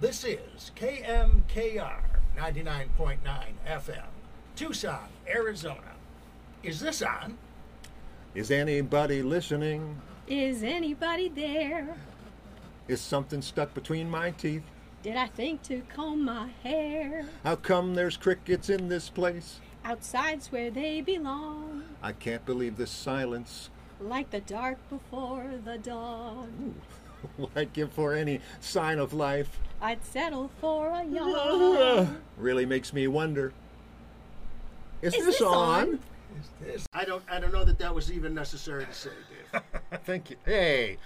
This is KMKR 99.9 FM, Tucson, Arizona. Is this on? Is anybody listening? Is anybody there? Is something stuck between my teeth? Did I think to comb my hair? How come there's crickets in this place? Outside's where they belong, I can't believe this silence. like the dark before the dawn. What I'd give for any sign of life. I'd settle for a yawn. really makes me wonder. Is, Is this, this on? on? Is this? I don't. I don't know that that was even necessary to say, Dave. Thank you. Hey.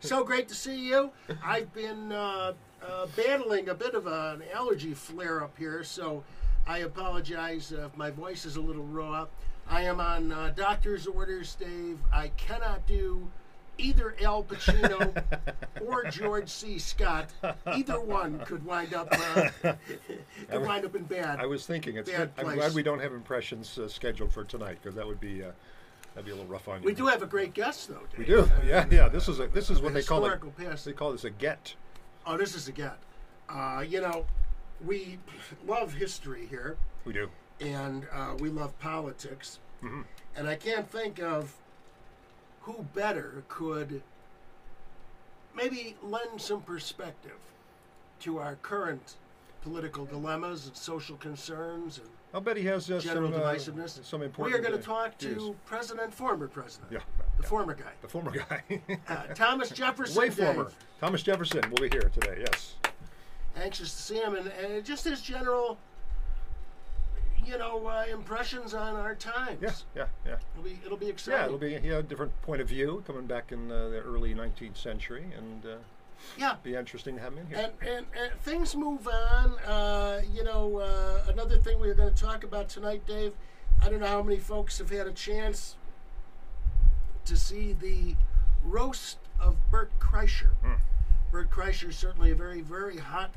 so great to see you. I've been uh, uh, battling a bit of an allergy flare up here, so I apologize if my voice is a little raw. I am on uh, doctor's orders, Dave. I cannot do either Al Pacino or George C. Scott. Either one could wind up uh, could wind up in bad. I was thinking, it's Bad good. I'm glad we don't have impressions uh, scheduled for tonight because that would be uh, that'd be a little rough on you. we do have a great guest, though. Dave. We do. Yeah, yeah. This is a this is what they call it. Historical past. They call this a get. Oh, this is a get. Uh, you know, we love history here. We do. and uh, we love politics. Mm-hmm. And I can't think of who better could maybe lend some perspective to our current political dilemmas and social concerns and I'll bet he has uh, general some uh, divisiveness. some We are going to talk views. to President, former president, Yeah, the former guy, the former guy, uh, Thomas Jefferson. way Dave. former. Thomas Jefferson will be here today. Yes. Anxious to see him, and, and just his general, you know, uh, impressions on our times. Yeah, yeah, yeah. It'll be, it'll be exciting. Yeah, it'll be he had a different point of view coming back in uh, the early 19th century, and uh, Yeah. be interesting to have him in here. And, and, and things move on. Uh, you know, uh, another thing we are going to talk about tonight, Dave. I don't know how many folks have had a chance to see the roast of Bert Kreischer. Bert Kreischer is certainly a very, very hot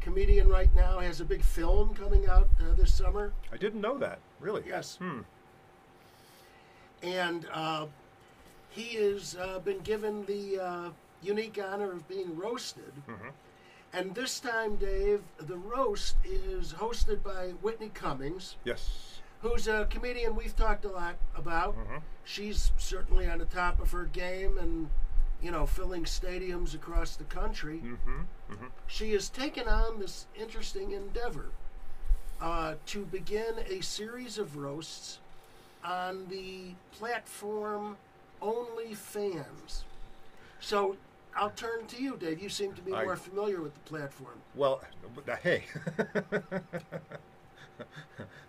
comedian right now. Has a big film coming out uh, this summer. I didn't know that. Really? Yes. Hmm. And uh, he has uh, been given the uh, unique honor of being roasted. And this time, Dave, the roast is hosted by Whitney Cummings, Yes. who's a comedian we've talked a lot about. She's certainly on the top of her game and, you know, filling stadiums across the country. Mm-hmm. She has taken on this interesting endeavor uh, to begin a series of roasts on the platform OnlyFans. So I'll turn to you, Dave. You seem to be I- more familiar with the platform. Well, uh, hey.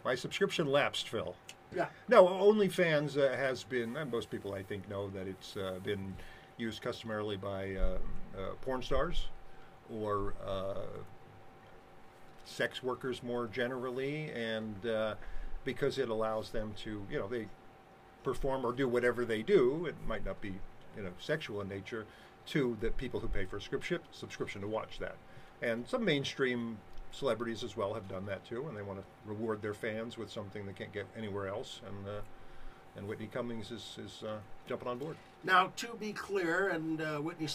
My subscription lapsed, Phil. Yeah. No, OnlyFans uh, has been, and most people I think know that it's uh, been used customarily by uh, uh, porn stars or uh, sex workers more generally, and uh, because it allows them to, you know, they perform or do whatever they do. It might not be, you know, sexual in nature. To the people who pay for a subscription subscription to watch that, and some mainstream celebrities as well have done that too, and they want to reward their fans with something they can't get anywhere else. And and Whitney Cummings is is uh, jumping on board. Now, to be clear, and uh, Whitney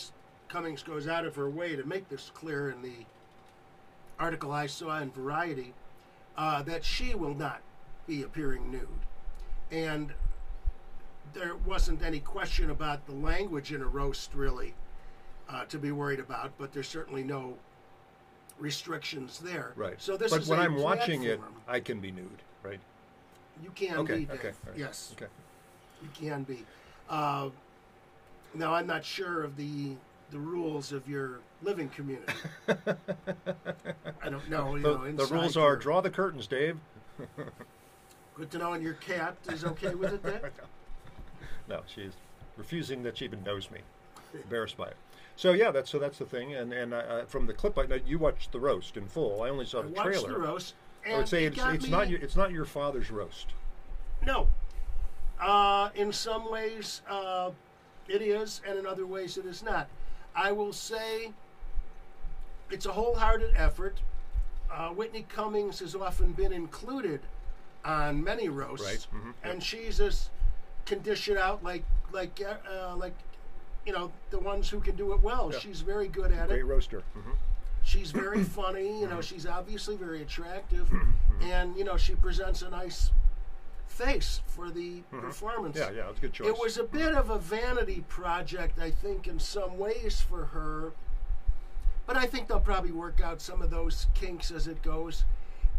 Cummings goes out of her way to make this clear in the article I saw in Variety, uh, that she will not be appearing nude. And there wasn't any question about the language in a roast, really, uh, to be worried about, but there's certainly no restrictions there. Right. So this but is when a I'm watching it. I can be nude, right? You can Okay. be, Dave. Okay. right, Yes. Okay. You can be. Uh, now, I'm not sure of the the rules of your living community. I don't know. You The, know the rules are your- draw the curtains, Dave. Good to know. And your cat is okay with it. Then? No, she's refusing that she even knows me. Embarrassed by it. So yeah, that's so that's the thing. And and uh, from the clip, I know you watched the roast in full. I only saw I the watched trailer. the roast. I would say it it's it's me- not your, it's not your father's roast. No. Uh, in some ways, uh, it is, and in other ways, it is not. I will say it's a wholehearted effort. Uh, Whitney Cummings has often been included on many roasts, Right, mhm, and she's dish it out like like uh, like you know the ones who can do it well. Yeah. She's very good at Great it. Great roaster. hmm She's very funny. You know, she's obviously very attractive, Mm-hmm. and you know she presents a nice face for the performance. Mm-hmm. Yeah, yeah, it's a good choice. It was a bit of a vanity project, I think, in some ways for her. But I think they'll probably work out some of those kinks as it goes.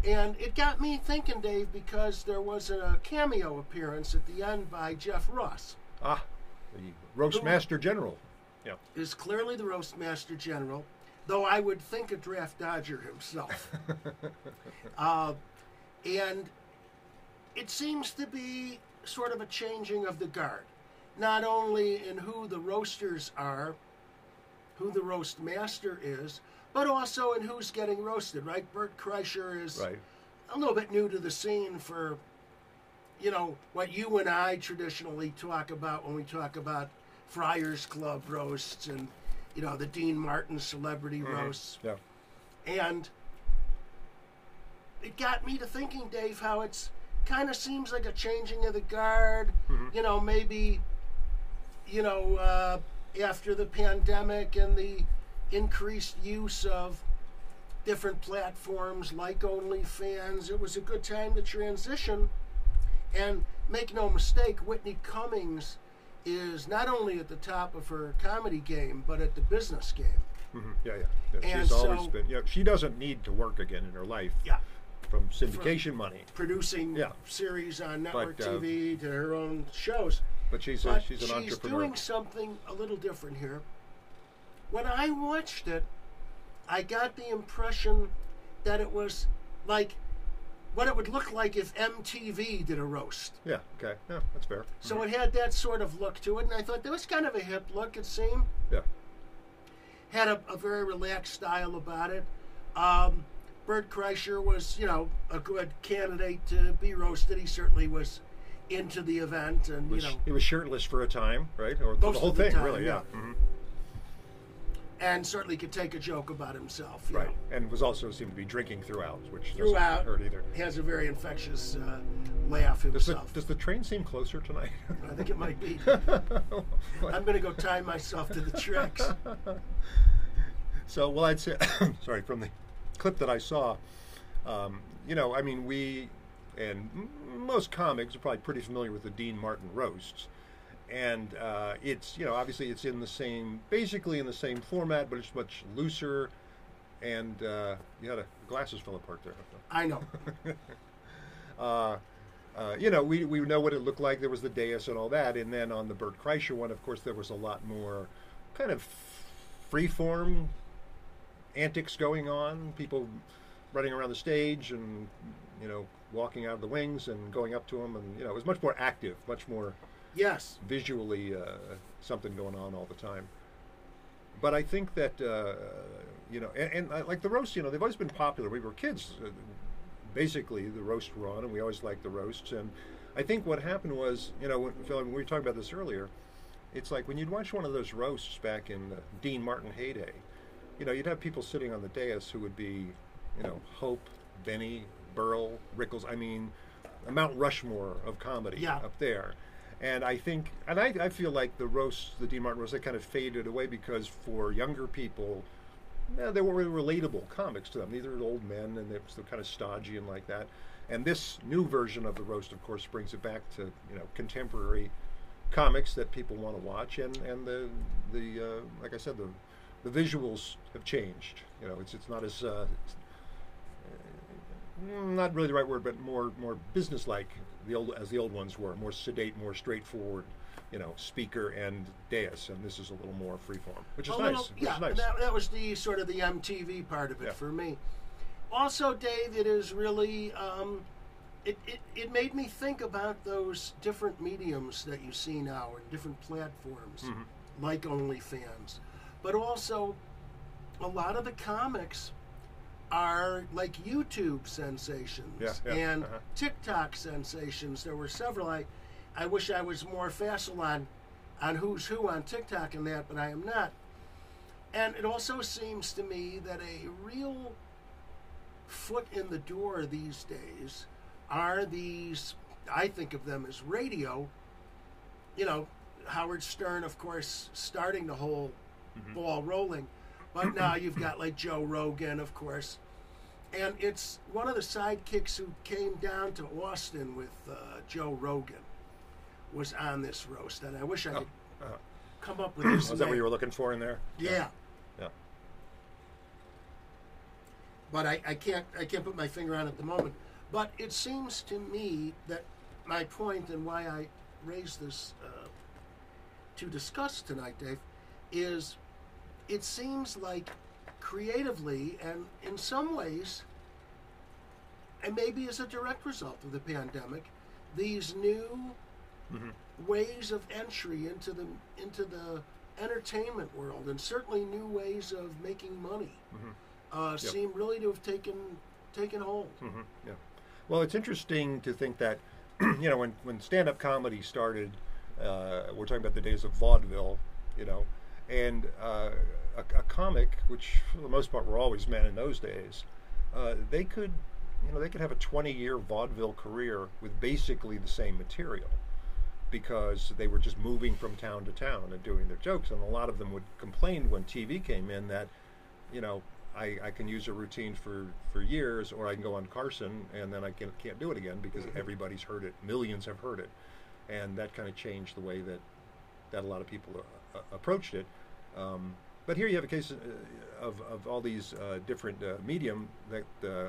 And it got me thinking, Dave, because there was a cameo appearance at the end by Jeff Ross, ah, the roast Who- master general. Yeah. is clearly the Roastmaster General, though I would think a draft dodger himself. uh, and it seems to be sort of a changing of the guard, not only in who the roasters are, who the roast master is, but also in who's getting roasted. Right? Bert Kreischer is Right. a little bit new to the scene for, you know, what you and I traditionally talk about when we talk about Friars Club roasts and, you know, the Dean Martin celebrity roasts. Yeah. And it got me to thinking, Dave, how it's kind of seems like a changing of the guard. You know, maybe, you know, uh, after the pandemic and the increased use of different platforms like OnlyFans, it was a good time to transition. And make no mistake, Whitney Cummings is not only at the top of her comedy game, but at the business game. hmm Yeah, yeah. yeah. And She's always so- been. Yeah, she doesn't need to work again in her life Yeah. from syndication money, Producing Yeah. series on network But, uh, TV to her own shows. but she's a, she's an entrepreneur. she's entrepreneur. doing something a little different here. When I watched it, I got the impression that it was like what it would look like if MTV did a roast. Yeah. Okay. Yeah, that's fair. So it had that sort of look to it, and I thought that was kind of a hip look, it seemed. Yeah. Had a, a very relaxed style about it. Um, Bert Kreischer was, you know, a good candidate to be roasted. He certainly was into the event, and, Was, you know, he was shirtless for a time, right? Or the whole the thing, time, really? Yeah. yeah. Mhm. And certainly could take a joke about himself. Right. know. And was also seemed to be drinking throughout, which Throughout, hurt either. He has a very infectious uh, laugh Does the, himself. does the train seem closer tonight? I think it might be. I'm going to go tie myself to the tracks. So, well, I'd say, sorry, from the clip that I saw, um, you know, I mean, we and m- most comics are probably pretty familiar with the Dean Martin roasts. And uh, it's, you know, obviously it's in the same, basically in the same format, but it's much looser. And uh, you had a glasses fell apart there. I know. uh, uh, you know, we, we know what it looked like. There was the dais and all that. And then on the Bert Kreischer one, of course, there was a lot more kind of freeform antics going on. People running around the stage and, you know, walking out of the wings and going up to them. And, you know, it was much more active, much more Yes. visually uh, something going on all the time. But I think that uh, you know, and, and uh, like the roast, you know, they've always been popular. We were kids, uh, basically. The roast were on, and we always liked the roasts. And I think what happened was, you know, when, Phil, we were talking about this earlier. It's like when you'd watch one of those roasts back in the Dean Martin heyday. You know, you'd have people sitting on the dais who would be, you know, Hope, Benny, Berle, Rickles. I mean, a Mount Rushmore of comedy Yeah. up there. And I think, and I, I feel like the roasts, the Dean Martin roasts, they kind of faded away because for younger people, yeah, they weren't really relatable comics to them. These are old men, and they were kind of stodgy and like that. And this new version of the roast, of course, brings it back to you know contemporary comics that people want to watch, and and the the uh, like I said, the the visuals have changed. You know, it's it's not as uh, uh, not really the right word, but more more businesslike the old as the old ones were, more sedate, more straightforward. You know, speaker and dais, and this is a little more freeform, which is A nice. little- which yeah, is nice. that, that was the sort of the MTV part of it Yeah. for me. Also, Dave, it is really um, it, it it made me think about those different mediums that you see now and different platforms, Mm-hmm. like OnlyFans, but also a lot of the comics are like YouTube sensations Yeah, yeah, and uh-huh. TikTok sensations. There were several. I, I wish I was more facile on, on who's who on TikTok and that, but I am not. And it also seems to me that a real foot in the door these days are these. I think of them as radio. You know, Howard Stern, of course, starting the whole ball rolling. But now you've got like Joe Rogan, of course. And it's one of the sidekicks who came down to Austin with uh, Joe Rogan was on this roast. And I wish I could uh, come up with his Was that what you were looking for in there? Yeah. Yeah. but I, I can't I can't put my finger on it at the moment. But it seems to me that my point and why I raised this uh, to discuss tonight, Dave, is it seems like creatively and in some ways, and maybe as a direct result of the pandemic, these new ways of entry into the into the entertainment world and certainly new ways of making money uh, Yep. seem really to have taken taken hold. hmm Yeah. Well, it's interesting to think that, you know, when, when stand up comedy started, uh, we're talking about the days of vaudeville, you know, and uh, a, a comic, which for the most part were always men in those days, uh, they could, you know, they could have a 20 year vaudeville career with basically the same material because they were just moving from town to town and doing their jokes. And a lot of them would complain when TV came in that, you know, I, I can use a routine for, for years, or I can go on Carson and then I can, can't do it again because everybody's heard it. Millions have heard it. And that kind of changed the way that, that a lot of people uh, approached it. Um, but here you have a case uh, of, of all these uh, different uh, medium that uh,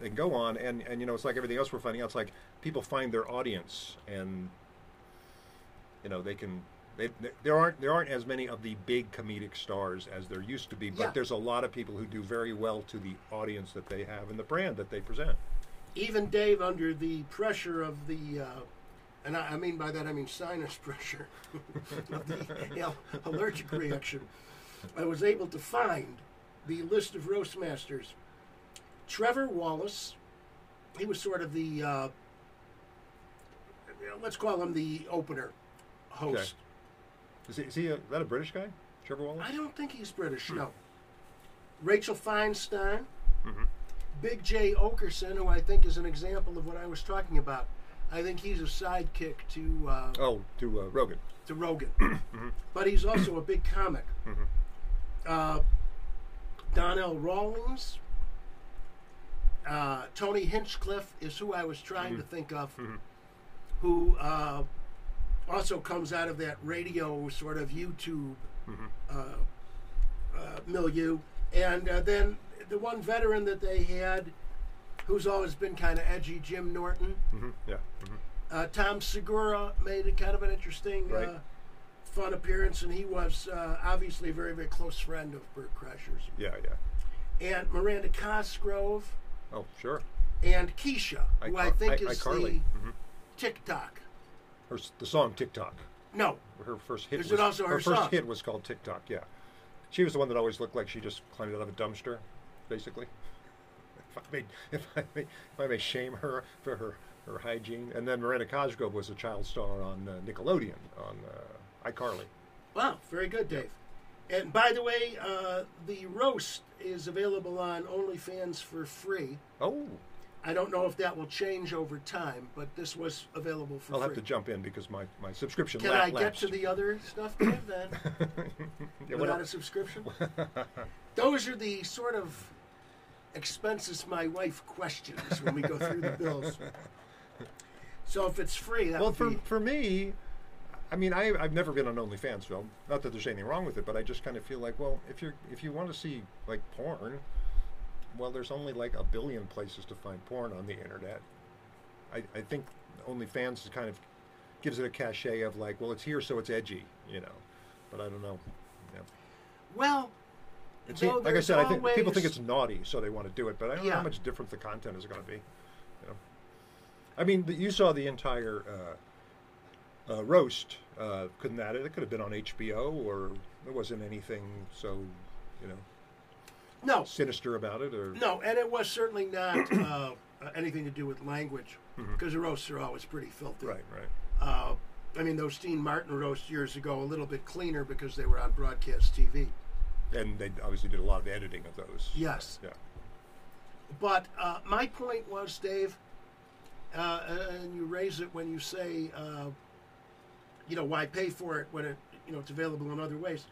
they can go on, and, and you know it's like everything else we're finding out. It's like people find their audience, and you know they can. They, there aren't there aren't as many of the big comedic stars as there used to be, but Yeah. there's a lot of people who do very well to the audience that they have and the brand that they present. Even Dave, under the pressure of the, uh, and I, I mean by that I mean sinus pressure the you know, allergic reaction, I was able to find the list of roast masters. Trevor Wallace, he was sort of the, uh, let's call him the opener host. Is he, is he a, is that a British guy, Trevor Wallace? I don't think he's British, no. Rachel Feinstein, Mm-hmm. Big Jay Oakerson, who I think is an example of what I was talking about. I think he's a sidekick to uh, Oh, to uh, Rogan. to Rogan, Mm-hmm. but he's also a big comic. Uh, Donnell Rawlings, uh, Tony Hinchcliffe is who I was trying Mm-hmm. to think of, who uh, also comes out of that radio sort of YouTube Mm-hmm. uh, uh, milieu. And uh, then the one veteran that they had, who's always been kind of edgy, Jim Norton. hmm Yeah. hmm Uh, Tom Segura made a kind of an interesting, Right. uh, fun appearance, and he was uh, obviously a very, very close friend of Bert Kreischer's. Yeah. Yeah. And Miranda Cosgrove Oh, sure. and Kesha, who I think I- is iCarly. the Mhm. TikTok. Her, the song TikTok. No, Her first hit Is was it also her first song? hit was called TikTok. Yeah, she was the one that always looked like she just climbed out of a dumpster, basically. If I may, if I may, if I may shame her for her, her hygiene, and then Miranda Cosgrove was a child star on uh, Nickelodeon on uh, iCarly. Wow, very good, Dave. And by the way, uh, the roast is available on OnlyFans for free. Oh, I don't know if that will change over time, but this was available for I'll free. have to jump in because my, my subscription Can la- I get lapsed. to the other stuff, Dave, then? Yeah, without a subscription? Those are the sort of expenses my wife questions when we go through the bills. So if it's free, that Well, for, be... for me, I mean, I, I've never been on OnlyFans so Not that there's anything wrong with it, but I just kind of feel like, well, if you're if you want to see like porn, well, there's only like a billion places to find porn on the internet. I, I think OnlyFans is kind of gives it a cachet of like, well, it's here, so it's edgy, you know. But I don't know. Yeah. Well, Like I said, I think people think it's naughty, so they want to do it. But I don't know how much different the content is going to be. You know, I mean, the, you saw the entire uh, uh, roast. Uh, couldn't that? It could have been on HBO, or there wasn't anything so, you know, no, sinister about it, or no, and it was certainly not uh, anything to do with language, because the roasts are always pretty filthy. Mm-hmm. right, right. Uh, I mean, those Dean Martin roasts years ago, a little bit cleaner because they were on broadcast TV. And they obviously did a lot of editing of those. Yes. Yeah. But uh, my point was, Dave, uh, and you raise it when you say uh, you know, why pay for it when it, you know, it's available in other ways?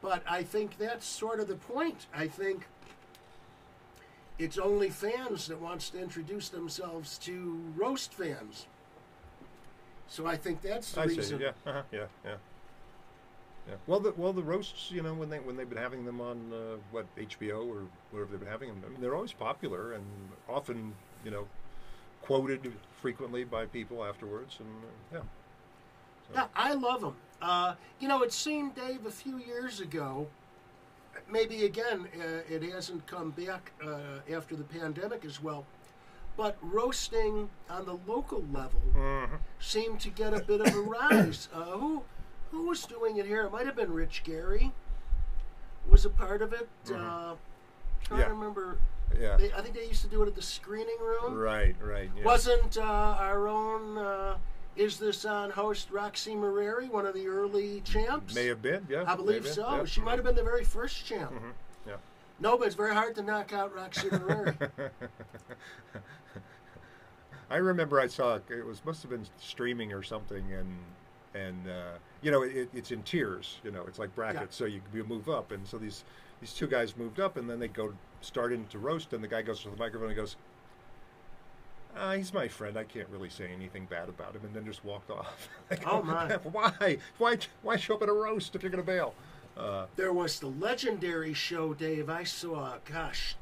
But I think that's sort of the point. I think it's only fans that wants to introduce themselves to roast fans. So I think that's the I reason. see. Yeah. Uh-huh. Yeah. Yeah. Yeah. Well, the well the roasts, you know, when they when they've been having them on uh, what HBO or wherever they've been having them, I mean, they're always popular and often, you know, quoted frequently by people afterwards, and uh, yeah. So, Yeah, I love them. Uh, you know, it seemed, Dave, a few years ago, maybe again, uh, it hasn't come back uh, after the pandemic as well, but roasting on the local level Mhm. seemed to get a bit of a rise. Uh, who, who was doing it here? It might have been Rich Gary. Was a part of it. Uh, trying Mm-hmm. Yeah. to remember. yeah. They, I think they used to do it at the screening room. Right. Right. Yeah. Wasn't uh, our own uh, Is This On host Roxy Moreri one of the early champs? May have been. Yeah. I believe so. yeah. She might have been the very first champ. Mhm. Yeah. No, but it's very hard to knock out Roxy Moreri. I remember I saw it was must have been streaming or something, and and uh, you know it, it's in tiers. You know, it's like brackets, so you, you move up, and so these these two guys moved up, and then they go start into roast, and the guy goes to the microphone and goes. Uh, he's my friend. I can't really say anything bad about him, and then just walked off. Like, Oh, my. Why? Why? Why show up at a roast if you're going to bail? Uh, there was the legendary show, Dave, I saw, gosh,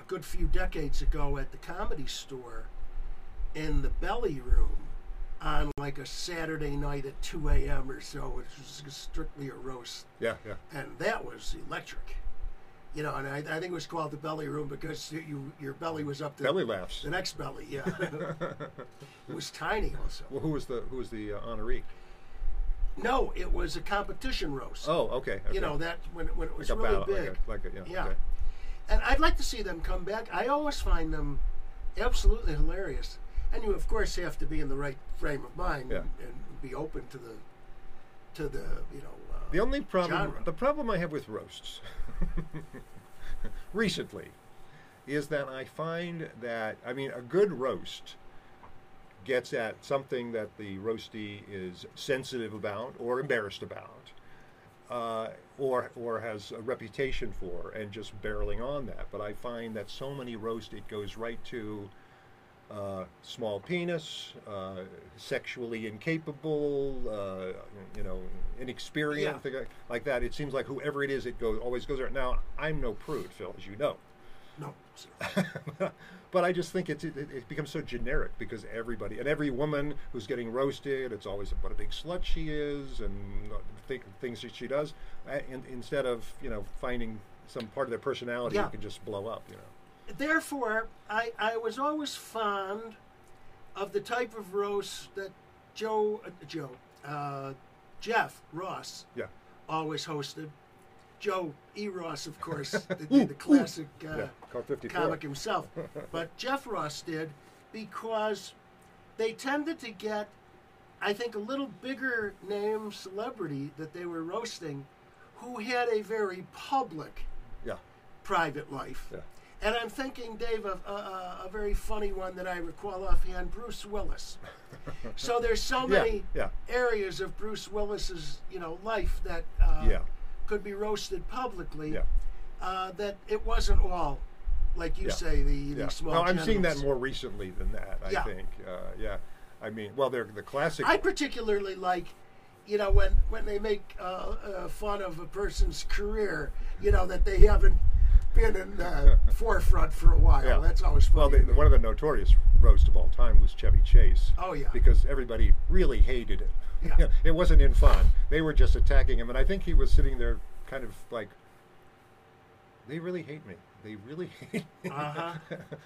a good few decades ago at the comedy store in the belly room on like a Saturday night at 2 a.m. or so, which was strictly a roast. yeah, yeah. And that was electric. You know, and I, I think it was called the belly room because you, you your belly was up to Belly laughs. the next belly. Yeah, it was tiny also. Well, who was the who was the uh, honoree? No, it was a competition roast. Oh, okay. okay. You know that when when it was like really battle, big. like a, like a yeah. Yeah. Okay. And I'd like to see them come back. I always find them absolutely hilarious. And you, of course, have to be in the right frame of mind Yeah. and, and be open to the to the you know. Uh, The only problem, genre. the problem I have with roasts recently is that I find that, I mean, a good roast gets at something that the roastee is sensitive about or embarrassed about, uh, or or has a reputation for, and just barreling on that. But I find that so many roast it goes right to uh, small penis, uh, sexually incapable, uh, you know, inexperienced, Yeah. like- that. It seems like whoever it is, it goes always goes there. Now, I'm no prude, Phil, as you know, no. but I just think it's, it, it becomes so generic because everybody and every woman who's getting roasted, it's always what a big slut she is and think, things that she does, and, instead of you know finding some part of their personality Yeah. you can just blow up, you know. Therefore, I, I was always fond of the type of roast that Joe uh, Joe uh, Jeff Ross Yeah. always hosted. Joe E. Ross, of course, the, the classic uh, yeah. Comic himself. But Jeff Ross did because they tended to get, I think, a little bigger name celebrity that they were roasting who had a very public Yeah. private life. Yeah. And I'm thinking, Dave, of a, a, a very funny one that I recall offhand Bruce Willis. so there's so many yeah. areas of Bruce Willis's, you know, life that uh, Yeah. could be roasted publicly uh, that it wasn't all, like you say, the, the small. No, I'm seeing that more recently than that. I think. Uh, yeah. I mean, well, they're the classic. I particularly like, you know, when when they make uh, uh, fun of a person's career, you know, that they haven't been in the forefront for a while. Yeah. That's always funny. well, me. one of the notorious roast of all time was Chevy Chase. Oh, yeah. Because everybody really hated it. Yeah. it wasn't in fun. They were just attacking him, and I think he was sitting there, kind of like, they really hate me. They really hate me. Uh-huh.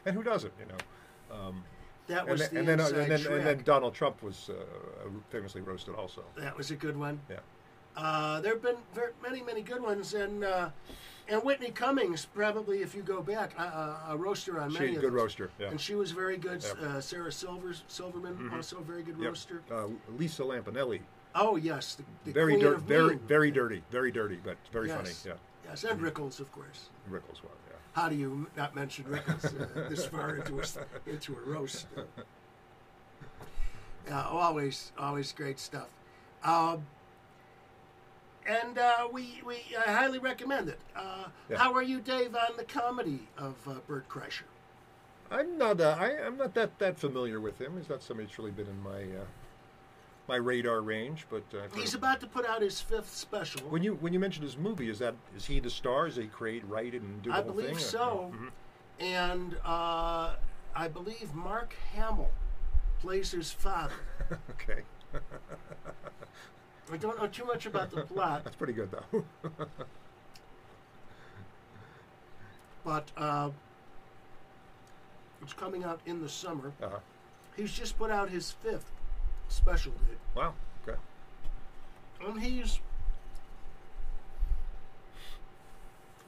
and who doesn't, you know? Um, that and, was then, the and then, uh, and then, and then Donald Trump was uh, famously roasted also. that was a good one. Yeah. Uh, there have been many, many good ones, and uh, and Whitney Cummings probably, if you go back, uh, a roaster on many She of good those. roaster. Yeah. And she was very good. Uh, Sarah Silvers, Silverman, also a very good Yep. roaster. Uh, Lisa Lampanelli. Oh yes, the, the very queen dirty, of very, very dirty, very dirty, but very Yes. funny. Yeah, Yes, and Rickles, of course. Rickles was. Yeah. How do you not mention Rickles uh, this far into a, into a roast? Uh, always, always great stuff. Um, and uh, we, we I highly recommend it. Uh, Yeah. How are you, Dave, on the comedy of uh, Bert Kreischer? I'm not. Uh, I, I'm not that that familiar with him. He's not somebody that's really been in my uh, my radar range. But uh, He's about to put out his fifth special. When you when you mentioned his movie, is that is he the star? Is he create, write, it, and do the I whole believe thing? so. Mhm. And uh, I believe Mark Hamill plays his father. okay, I don't know too much about the plot, that's pretty good though. but uh, it's coming out in the summer. uh-huh. He's just put out his fifth special. Wow. Okay. And he's,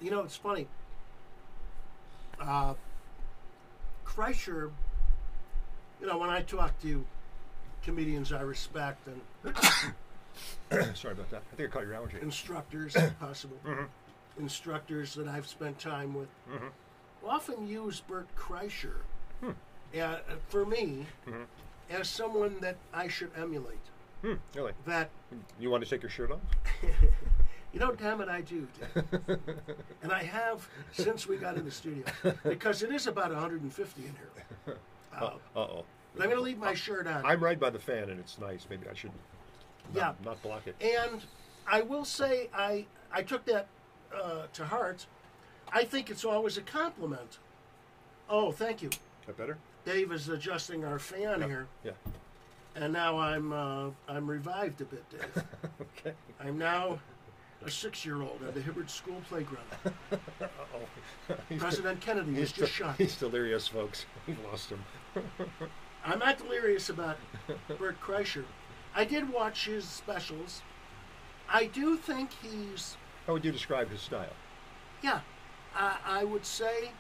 you know, it's funny. Uh, Kreischer, you know, when I talk to comedians I respect and Sorry about that. I think I caught your allergy. instructors, if possible, Mhm. instructors that I've spent time with, Mhm. often use Bert Kreischer Hmm. uh, for me Mhm. as someone that I should emulate. Hmm, really? That You want to take your shirt off? You know, damn it, I do. And I have since we got in the studio because it is about 150 in here. Uh, Uh oh. I'm going to leave my shirt on. I'm right by the fan, and it's nice. Maybe I should. Yeah. Not block it. and I will say I I took that uh, to heart. I think it's always a compliment. Oh, thank you. Is that better? Dave is adjusting our fan here, Yeah. and now I'm uh, I'm revived a bit, Dave. okay. I'm now a six-year-old at the Hibbard School playground. Uh oh. President Kennedy was He's, just shot. he's delirious, folks. We've lost him. I'm not delirious about Bert Kreischer. I did watch his specials. I do think he's, How would you describe his style? yeah, I, I would say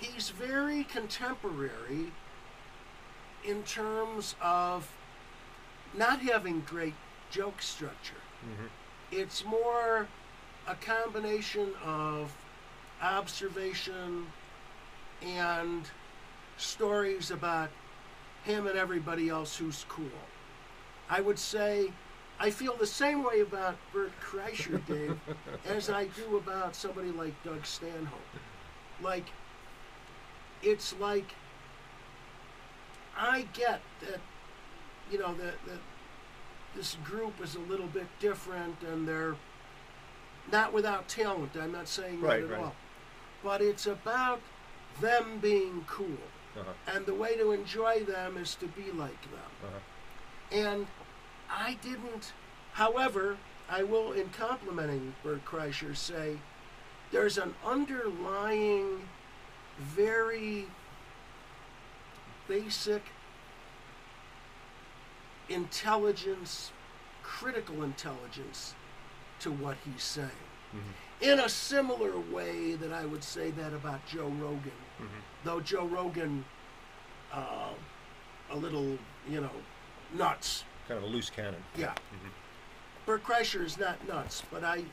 he's very contemporary in terms of not having great joke structure. Mhm. It's more a combination of observation and stories about him and everybody else who's cool. I would say I feel the same way about Bert Kreischer, Dave, as I do about somebody like Doug Stanhope. Like, it's like I get that, you know, that, that this group is a little bit different and they're not without talent. I'm not saying Right, that at right. all. But it's about them being cool. Uh-huh. And the way to enjoy them is to be like them. Uh-huh. And I didn't, however, I will, in complimenting Bert Kreischer, say there's an underlying, very basic intelligence, critical intelligence to what he's saying. Mhm. In a similar way that I would say that about Joe Rogan Mhm. though Joe Rogan, uh, a little, you know, nuts. Kind of a loose cannon. Yeah. Mhm. Bert Kreischer is not nuts, but I,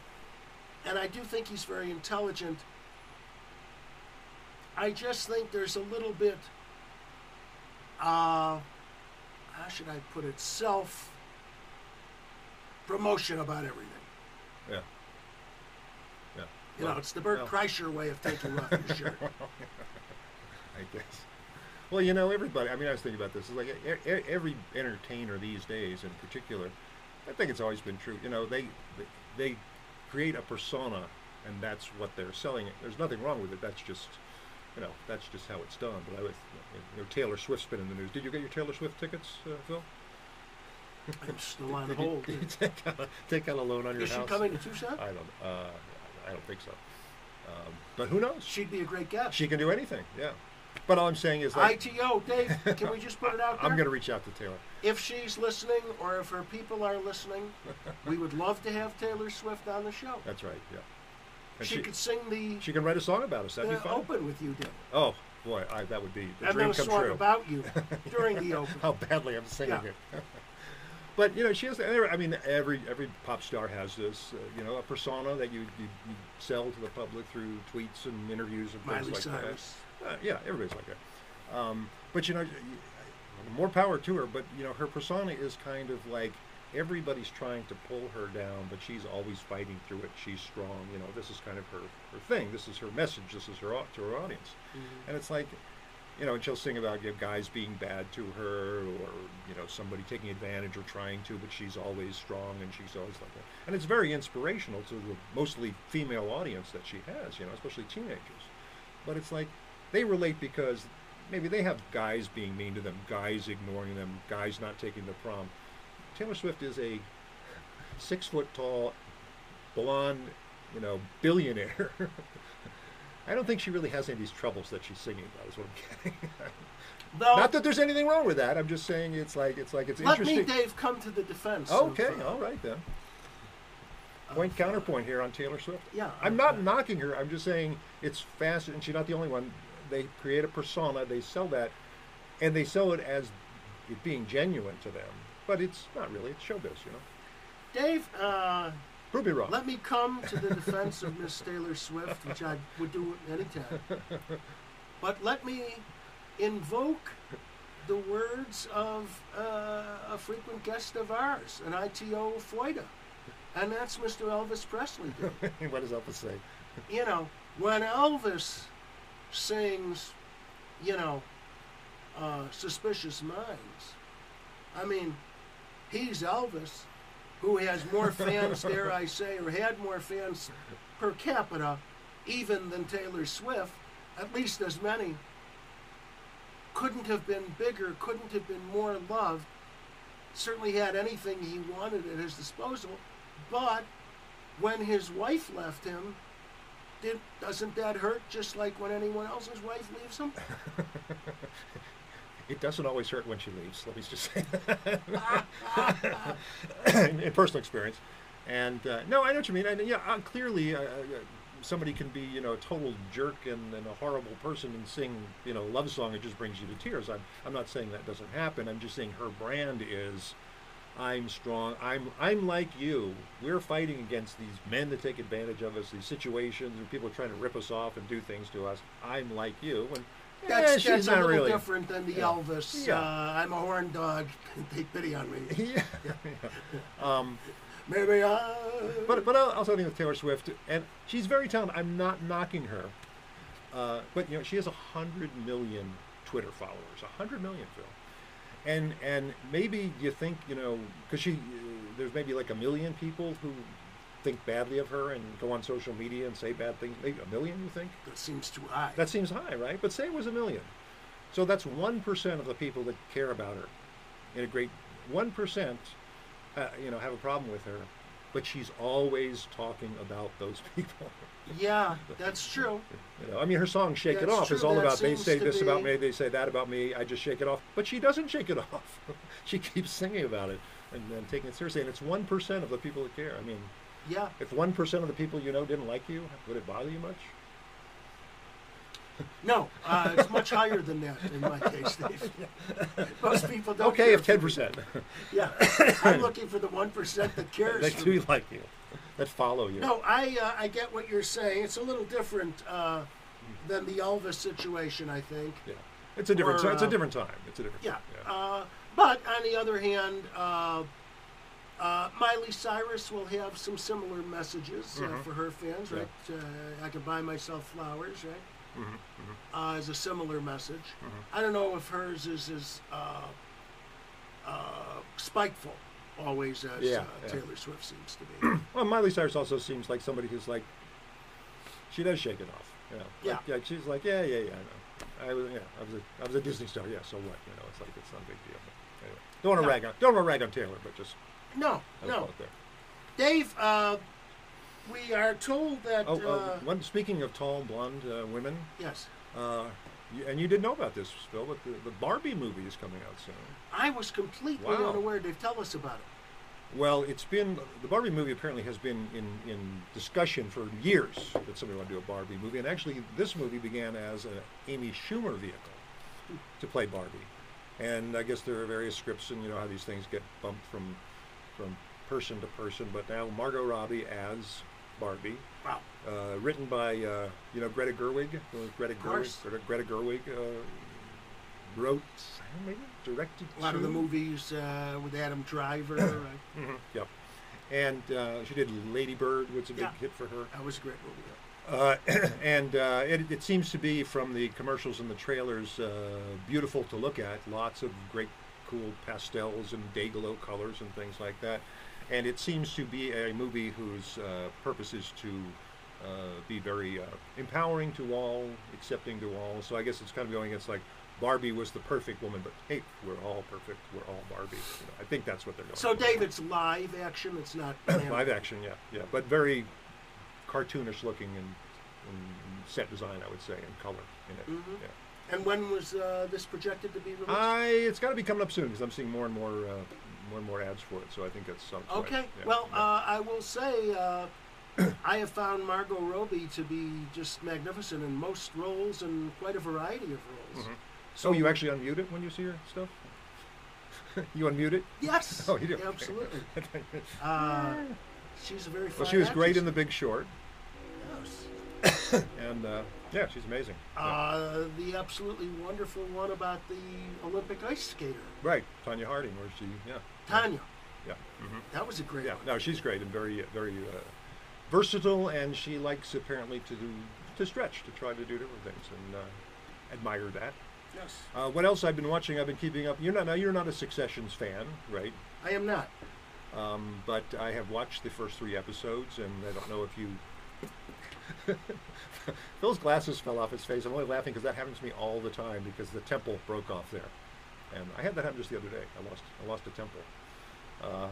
and I do think he's very intelligent. I just think there's a little bit, uh, how should I put it, self promotion about everything. Yeah. Yeah. You know, it's the Bert well. Kreischer way of taking off your shirt. I guess. Well, you know, everybody. I mean, I was thinking about this. It's like e- every entertainer these days, in particular, I think it's always been true. You know, they they create a persona, and that's what they're selling. There's nothing wrong with it. That's just, you know, that's just how it's done. But I was, you know, Taylor Swift's been in the news. Did you get your Taylor Swift tickets, uh, Phil? I'm still on hold. you take out, a- take out a loan on your Is she coming to Tucson? I don't. Uh, I don't think so. Um, but who knows? She'd be a great guest. She can do anything. Yeah. But all I'm saying is, like, ITO, Dave, can we just put it out there? I'm going to reach out to Taylor. If she's listening or if her people are listening, we would love to have Taylor Swift on the show. That's right. Yeah. And She, she, could sing the, she can write a song about us. That'd be fun. open with you, Dave. Oh boy, I, that would be the And dream then a come song true. about you during the open. How badly I'm singing Yeah. it. but you know, she has. I mean, every every pop star has this. Uh, you know, a persona that you, you you sell to the public through tweets and interviews and things Miley like Cyrus. that. Uh, yeah, everybody's like that. Um, but you know, more power to her. But you know, her persona is kind of like everybody's trying to pull her down, but she's always fighting through it. She's strong. You know, this is kind of her, her thing. This is her message. This is her to her audience. Mhm. And it's like, you know, and she'll sing about you know, guys being bad to her, or you know, somebody taking advantage or trying to, but she's always strong and she's always like that. And it's very inspirational to the mostly female audience that she has, you know, especially teenagers. But it's like they relate because maybe they have guys being mean to them, guys ignoring them, guys not taking the prom. Taylor Swift is a six foot tall, blonde, you know, billionaire. I don't think she really has any of these troubles that she's singing about. Is what I'm getting. Though, Not that there's anything wrong with that. I'm just saying it's like it's like it's let me. Dave, come to the defense. of, okay, uh, all right then. Point of, counterpoint here on Taylor Swift. Yeah, I'm uh, not uh, knocking her. I'm just saying it's fast, and she's not the only one. They create a persona, they sell that, and they sell it as it being genuine to them. But it's not really. It's showbiz, you know. Dave, uh, Prove me wrong. let me come to the defense of Miss Taylor Swift, which I would do any time. But let me invoke the words of uh, a frequent guest of ours, an ITO Foida, and that's Mr. Elvis Presley. What does Elvis say? you know, when Elvis sings, you know, uh, Suspicious Minds, I mean, he's Elvis, who has more fans, dare I say, or had more fans per capita even than Taylor Swift, at least as many. Couldn't have been bigger, couldn't have been more loved. Certainly had anything he wanted at his disposal. But when his wife left him, did, doesn't that hurt just like when anyone else's wife leaves him? It doesn't always hurt when she leaves. Let me just say in, in personal experience. And uh, no, I know what you mean. And yeah, uh, clearly, uh, uh, somebody can be you know a total jerk and, and a horrible person and sing you know a love song. It just brings you to tears. I'm I'm not saying that doesn't happen. I'm just saying her brand is. I'm strong. I'm I'm like you. We're fighting against these men that take advantage of us, these situations, and people trying to rip us off and do things to us. I'm like you, and That's, eh, she's that's a not little really. different than the Yeah. Elvis. Yeah. Uh, I'm a horn dog. Take pity on me. yeah. Um, Maybe I. but but I'll, I'll tell you with Taylor Swift, and she's very talented. I'm not knocking her, uh, but you know she has a hundred million Twitter followers. A hundred million, Phil. And and maybe you think you know because she there's maybe like a million people who think badly of her and go on social media and say bad things. Maybe a million, you think? that seems too high. That seems high, right? But say it was a million. So that's 1% of the people that care about her. In a great 1%, uh, you know, have a problem with her. But she's always talking about those people. Yeah, that's true. you know, I mean, her song "Shake It That's Off" is true. all That about they seems say to this about me, they say that about me. I just shake it off, but she doesn't shake it off. she keeps singing about it and, and taking it seriously. And it's one percent of the people that care. I mean, Yeah. if one percent of the people you know didn't like you, would it bother you much? No, uh, it's much higher than that in my case, Dave. Most people don't. Okay, care if for ten me. percent. Yeah, I'm looking for the one percent that cares. for do me. like you, that follow you. No, I uh, I get what you're saying. It's a little different uh, than the Elvis situation, I think. Yeah, it's a different. Or, it's a uh, different time. It's a different. Yeah. time. Uh, but on the other hand, uh, uh, Miley Cyrus will have some similar messages uh, Mhm. for her fans, Yeah. right? Uh, I can buy myself flowers, right? Mhm, mhm. Uh, as a similar message. Mhm. I don't know if hers is as uh, uh, spiteful always as Yeah, uh, yeah. Taylor Swift seems to be. Well, Miley Cyrus also seems like somebody who's like, she does shake it off. You know, Yeah. Like, yeah. She's like, yeah, yeah, yeah. I know. I was, yeah, I was, a, I was a Disney star. Yeah, so what? You know, it's like it's not a big deal. But anyway, don't want to No. rag on, don't want to rag on Taylor, but just no, no. there. Dave, uh, we are told that. Oh, uh, uh, one, speaking of tall blonde uh, women, yes. You, and you didn't know about this, Phil, but the, the Barbie movie is coming out soon. I was completely Wow. unaware. Dave, tell us about it. Well, it's been the Barbie movie apparently has been in, in discussion for years that somebody want to do a Barbie movie, and actually this movie began as an Amy Schumer vehicle to play Barbie, and I guess there are various scripts and you know how these things get bumped from from person to person, but now Margot Robbie as Barbie, Wow. uh, written by uh, you know Greta Gerwig, uh, Greta Gerwig, course. Greta, Greta Gerwig, uh, wrote, maybe directed A lot of the movies uh, with Adam Driver. right? Mhm, Yep. And uh, she did Lady Bird, which was a big Yeah. hit for her. That was a great movie. Uh, and uh, it, it seems to be from the commercials and the trailers uh, beautiful to look at. Lots of great, cool pastels and day-glow colors and things like that. And it seems to be a movie whose uh, purpose is to uh, be very uh, empowering to all, accepting to all. So I guess it's kind of going. against like Barbie was the perfect woman, but hey, we're all perfect. We're all Barbie. You know, I think that's what they're going. So, for. It's live action. It's not Live action, yeah, yeah, but very cartoonish looking and, and set design, I would say, and color in it. Mhm. Yeah. And when was uh, this projected to be released? I it's got to be coming up soon because I'm seeing more and more uh, more more ads for it. So I think it's some. Okay. Well, uh, I will say uh, I have found Margot Robbie to be just magnificent in most roles and quite a variety of roles. Mhm. so you actually unmute it when you see her stuff? you unmute it? Yes. Oh, you do. Absolutely. Uh, she's a very well, she was great in The Big Short, Yes. and uh, yeah, she's amazing. Yeah. Uh, the absolutely wonderful one about the Olympic ice skater, Right, Tonya Harding, where she, yeah, Tonya. yeah. hmm That was a great Yeah, one. no, she's great and very, very uh, versatile, and she likes apparently to do to stretch, to try to do different things, and uh, admire that. Yes. Uh, what else I've been watching? I've been keeping up. You're not now. You're not a Successions fan, right? I am not. Um, but I have watched the first three episodes, and I don't know if you. Phil's glasses fell off his face. I'm only laughing because that happens to me all the time because the temple broke off there, and I had that happen just the other day. I lost I lost a temple. Uh,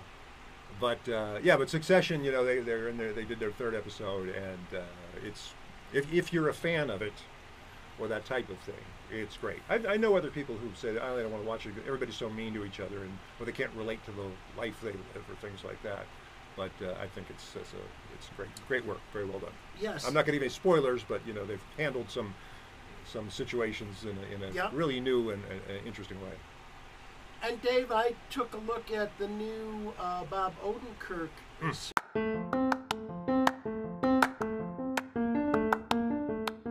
but uh, yeah, but Succession, you know, they they're in there. They did their third episode, and uh, it's if if you're a fan of it or that type of thing, it's great. I, I know other people who say I don't want to watch it. Everybody's so mean to each other, and or they can't relate to the life they live or things like that. But uh, I think it's it's a it's great great work, very well done. Yes. I'm not going to give any spoilers, but you know they've handled some some situations in a, in a Yeah. really new and, and interesting way. And Dave, I took a look at the new uh, Bob Odenkirk.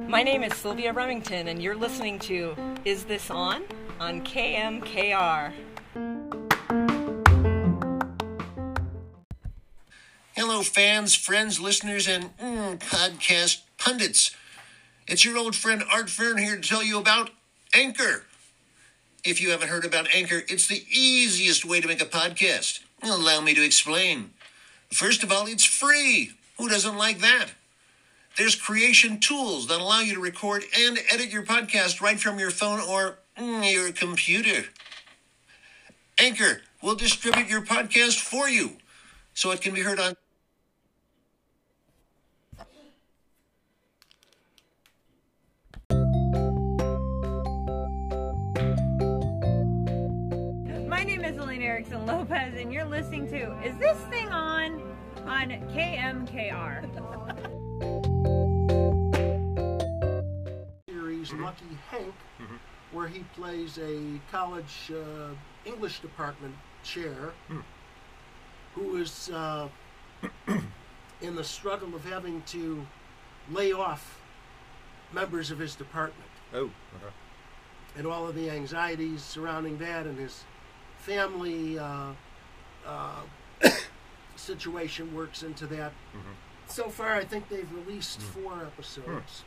My name is Sylvia Remington, and you're listening to Is This On? on KMKR. Hello, fans, friends, listeners, and mm, podcast pundits. It's your old friend Art Fern here to tell you about Anchor. If you haven't heard about Anchor, it's the easiest way to make a podcast. Allow me to explain. First of all, it's free. Who doesn't like that? There's creation tools that allow you to record and edit your podcast right from your phone or mm, your computer. Anchor will distribute your podcast for you so it can be heard on Erickson Lopez, and you're listening to Is This Thing On? on KMKR. series Lucky Hank, where he plays a college uh, English department chair who is uh, in the struggle of having to lay off members of his department Oh, uh-huh. and all of the anxieties surrounding that and his family uh, uh, situation works into that. So far, I think they've released four episodes.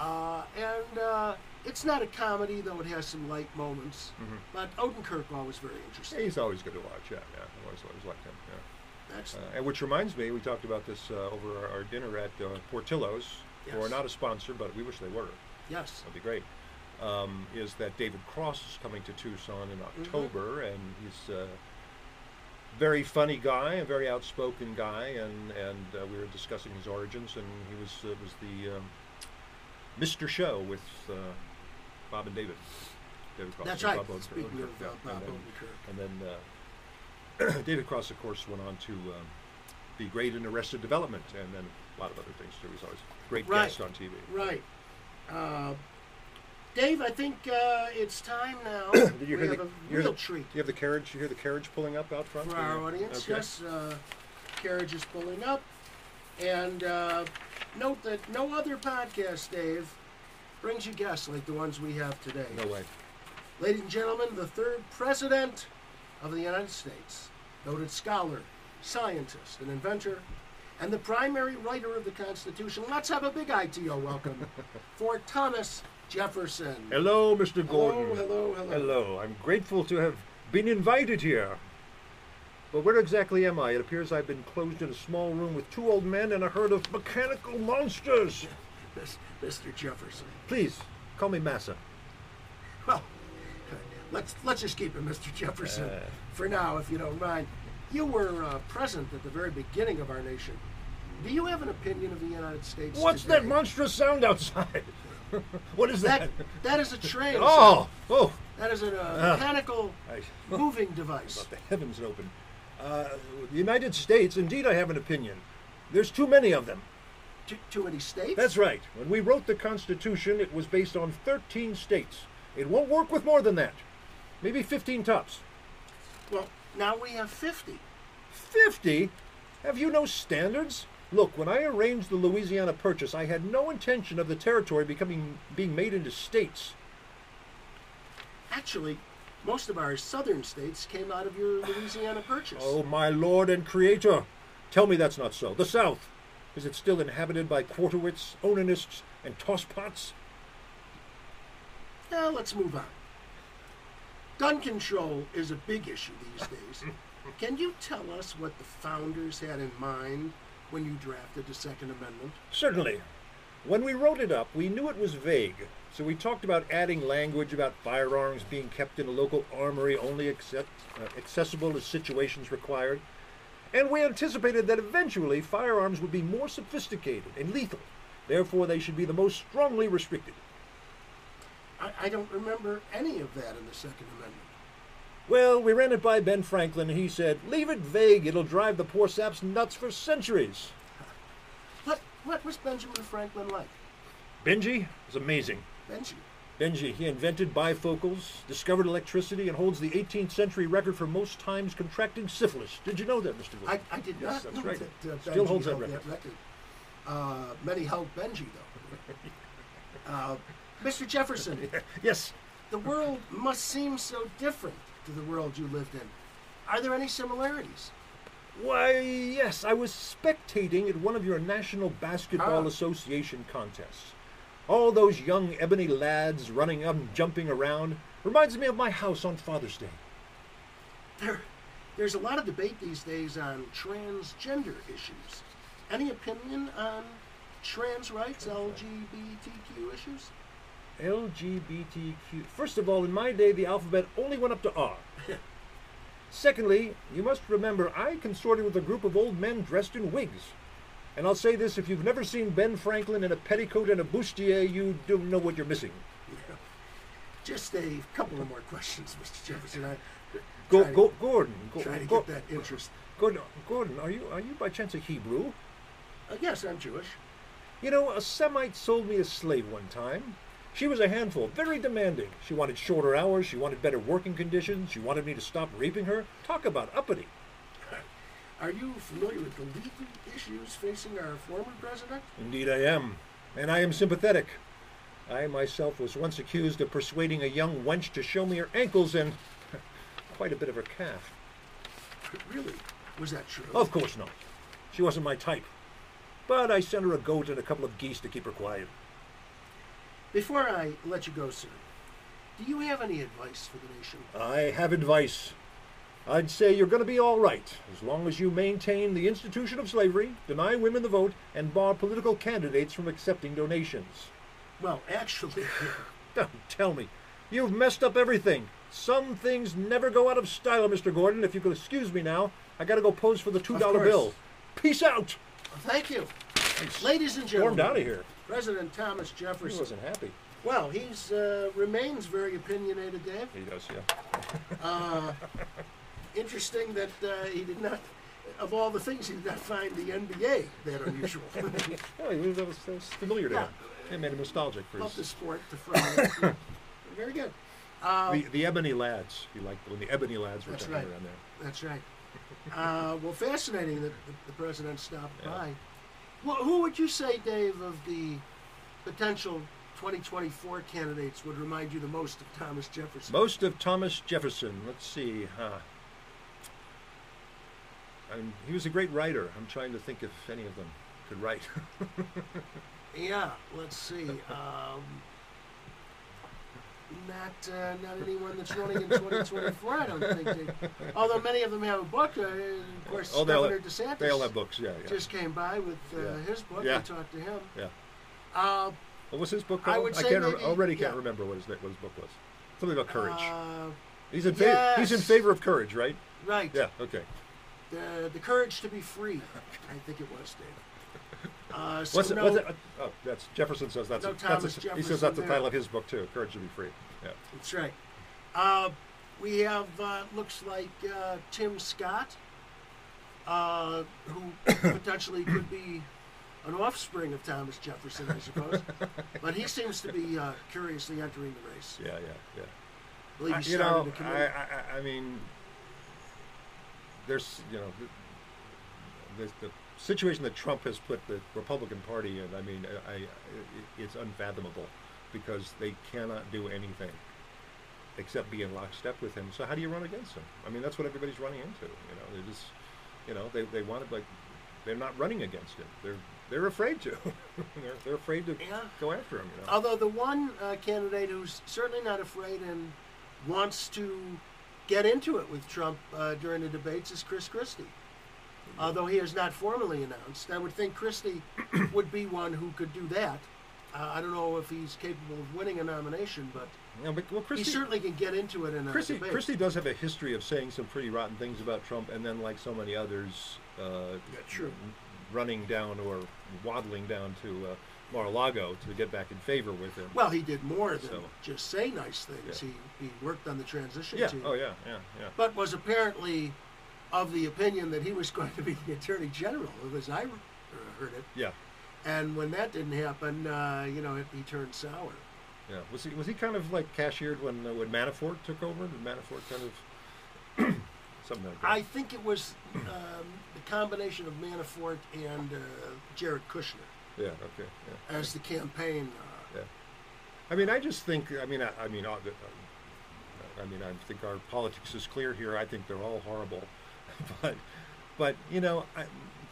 Uh, and uh, it's not a comedy, though it has some light moments. But Odenkirk always very Yeah, interesting. he's always good to watch. Yeah, yeah. I always always liked him. Yeah. Excellent. Uh, and which reminds me, we talked about this uh, over our, our dinner at uh, Portillo's, who are not a sponsor, but we wish they were. yes. That'd be great. Um, is that David Cross is coming to Tucson in October, and he's a very funny guy, a very outspoken guy, and and uh, we were discussing his origins, and he was uh, was the um, Mr. Show with uh, Bob and David. David Cross That's and right. Bob Odenkirk, Speaking of yeah, uh, Bob and then, Odenkirk. and then uh, David Cross, of course, went on to um, be great in Arrested Development, and then a lot of other things too. He's always a great Right. guest on TV. Right. Dave, I think uh, it's time now. Did you we hear have the, a you hear real the, treat. You have the carriage. You hear the carriage pulling up out front for our audience. Okay. Yes, uh, carriage is pulling up, and uh, note that no other podcast, Dave, brings you guests like the ones we have today. No way. Ladies and gentlemen, the third president of the United States, noted scholar, scientist, and inventor, and the primary writer of the Constitution. Let's have a big ITO welcome for Thomas Jefferson. Hello, Mr. Gordon. hello, hello. Hello. I'm grateful to have been invited here. But where exactly am I? It appears I've been closed in a small room with two old men and a herd of mechanical monsters. Mr. Jefferson. Please, call me Massa. Well, let's let's just keep it Mr. Jefferson Uh. for now, if you don't mind. You were uh, present at the very beginning of our nation. Do you have an opinion of the United States? What's today? that monstrous sound outside? what is that? That that is a train. oh, oh. That is a uh, mechanical I, moving device. Let the heavens open. Uh, the United States, indeed, I have an opinion. There's too many of them. Too, too many states? That's right. When we wrote the Constitution, it was based on 13 states. It won't work with more than that. Maybe 15 tops. Well, now we have 50. 50? Have you no standards? Look, when I arranged the Louisiana Purchase, I had no intention of the territory becoming being made into states. Actually, most of our southern states came out of your Louisiana Purchase. Oh, my Lord and Creator! Tell me that's not so. The South, is it still inhabited by quarterwits, onanists, and tosspots? Now let's move on. Gun control is a big issue these days. Can you tell us what the founders had in mind when you drafted the Second Amendment? Certainly. When we wrote it up, we knew it was vague, so we talked about adding language about firearms being kept in a local armory only accept, uh, accessible as situations required. And we anticipated that eventually firearms would be more sophisticated and lethal. Therefore, they should be the most strongly restricted. I, I don't remember any of that in the Second Amendment. Well, we ran it by Ben Franklin, and he said, Leave it vague, it'll drive the poor saps nuts for centuries. What, what was Benjamin Franklin like? Benji is amazing. Benji. Benji, he invented bifocals, discovered electricity, and holds the 18th century record for most times contracting syphilis. Did you know that, Mr. Wood? I, I did Yes, not that's right. that uh, Still holds that record. record. Uh, many held Benji, though. uh, Mr. Jefferson, yes. the world must seem so different to the world you lived in. Are there any similarities? Why, yes, I was spectating at one of your National Basketball Ah. Association contests. All those young ebony lads running up and jumping around reminds me of my house on Father's Day. There, there's a lot of debate these days on transgender issues. Any opinion on trans rights, LGBTQ issues? LGBTQ. First of all, in my day, the alphabet only went up to R. Secondly, you must remember I consorted with a group of old men dressed in wigs. And I'll say this if you've never seen Ben Franklin in a petticoat and a bustier, you don't know what you're missing. Just a couple of more questions, Mr. Jefferson. I Go, try to- go, Gordon. Go, try to go- get that interest. Gordon, Gordon, are you are you by chance a Hebrew? Uh, yes, I'm Jewish. You know, a Semite sold me a slave one time. She was a handful, very demanding. She wanted shorter hours, she wanted better working conditions, she wanted me to stop raping her. Talk about uppity. Are you familiar with the legal issues facing our former president? Indeed, I am. And I am sympathetic. I myself was once accused of persuading a young wench to show me her ankles and quite a bit of her calf. Really? Was that true? Of course not. She wasn't my type. But I sent her a goat and a couple of geese to keep her quiet. Before I let you go, sir, do you have any advice for the nation? I have advice. I'd say you're going to be all right as long as you maintain the institution of slavery, deny women the vote, and bar political candidates from accepting donations. Well, actually, Don't tell me. You've messed up everything. Some things never go out of style, Mr. Gordon. If you could excuse me now, I gotta go pose for the $2 bill. Peace out! thank you. Ladies and gentlemen, Stormed out of here. President Thomas He Jefferson. wasn't happy. Well, he's uh, remains very opinionated, Dave. He does, yeah. Interesting that uh, he did not, of all the things, he did not find the NBA that unusual. Oh, he was, that, was, that was familiar to him. It made him nostalgic for Love the sport, the fun. very good. Uh, The, the Ebony Lads. He liked when the Ebony Lads were That's right. around there. That's right. Uh, well, fascinating that the, the president stopped Yeah. by. Well, who would you say, Dave, of the potential 2024 candidates would remind you the most of Thomas Jefferson? Most of Thomas Jefferson. Let's see. Huh. I'm, he was a great writer. I'm trying to think if any of them could write. Yeah, let's see. Um, not uh, not anyone that's running in 2024. I don't think. They, although many of them have a book. Uh, of course, oh, Governor DeSantis they all have books. Yeah, yeah. just came by with uh, Yeah. his book. Yeah. I talked to him. yeah. Uh, What was his book I called? would say can't maybe- already can't yeah. remember what his, what his book was. Something about courage. uh, he's in favor. He's in favor of courage, right? right. Yeah. Okay. The, the courage to be free. I think it was Dave. Uh, so What's it? no, What's it? Oh, that's Jefferson says that's. No a, that's a, he says that's the there. title of his book too. Courage to be free. Yeah. That's right. Uh, we have uh, looks like uh, Tim Scott, uh, who potentially could be an offspring of Thomas Jefferson, I suppose. but he seems to be uh, curiously entering the race. Yeah. Yeah. Yeah. I you know. I, I, I mean, there's, you know, the, the, the situation that Trump has put the Republican Party in. I mean, I, I, it's unfathomable because they cannot do anything except be in lockstep with him. So how do you run against him? I mean, that's what everybody's running into. You know, they just, you know, they they want to like, they're not running against him. They're they're afraid to. they're they're afraid to Yeah. go after him. You know. Although the one uh, candidate who's certainly not afraid and wants to get into it with Trump uh, during the debates is Chris Christie. Although he has not formally announced, I would think Christie would be one who could do that. Uh, I don't know if he's capable of winning a nomination, but Yeah, but, well, Christie, he certainly can get into it in a Christie, debate. Christie does have a history of saying some pretty rotten things about Trump, and then, like so many others, uh, Yeah, true. running down or waddling down to uh, Mar-a-Lago to get back in favor with him. Well, he did more than So- just say nice things. Yeah. He, he worked on the transition yeah. team. Oh, yeah. Yeah. Yeah. but was apparently of the opinion that he was going to be the attorney general, as I heard it. Yeah. And when that didn't happen, uh, you know, it, he turned sour. Yeah. Was he was he kind of like cashiered when uh, when Manafort took over? Did Manafort kind of something like that? I think it was um, the combination of Manafort and uh, Jared Kushner yeah. Okay. Yeah. as the campaign. Uh, Yeah. I mean, I just think. I mean, I, I mean, uh, I mean, I think our politics is clear here. I think they're all horrible, but, but you know, I,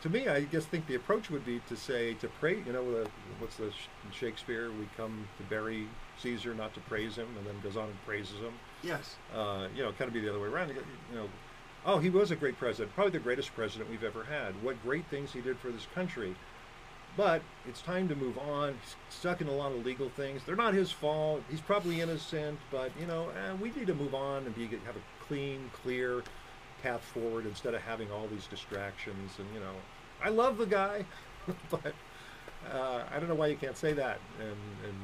to me, I guess think the approach would be to say to pray. You know, what's the Shakespeare? We come to bury Caesar, not to praise him, and then goes on and praises him. yes. Uh, you know, kind of be the other way around. You know, oh, he was a great president, probably the greatest president we've ever had. What great things he did for this country. But it's time to move on. He's stuck in a lot of legal things. They're not his fault. He's probably innocent, but you know, eh, we need to move on and be have a clean, clear path forward instead of having all these distractions. And you know, I love the guy, but uh, I don't know why you can't say that and, and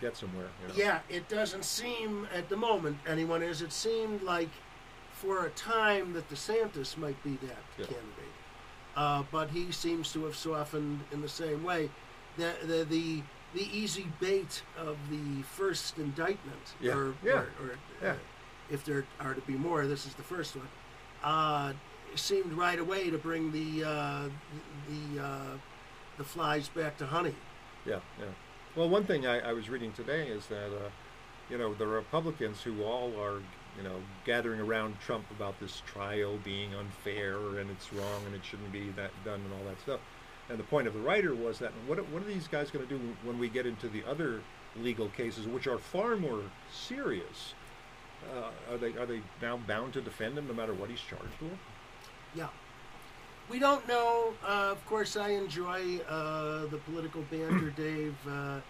get somewhere. You know? Yeah, it doesn't seem at the moment anyone is. It seemed like for a time that DeSantis might be that Yeah. candidate, uh, but he seems to have softened in the same way. The the the, the easy bait of the first indictment, Yeah. or, Yeah. or, or Yeah. uh, if there are to be more, this is the first one. Uh, seemed right away to bring the uh, the uh, the flies back to honey. Yeah, yeah. Well, one thing I, I was reading today is that, uh, you know, the Republicans who all are, you know, gathering around Trump about this trial being unfair and it's wrong and it shouldn't be that done and all that stuff. And the point of the writer was that what, what are these guys going to do when we get into the other legal cases, which are far more serious? Uh, are they are they now bound to defend him no matter what he's charged with? Yeah. We don't know. Uh, of course, I enjoy uh, the political banter, Dave. Uh,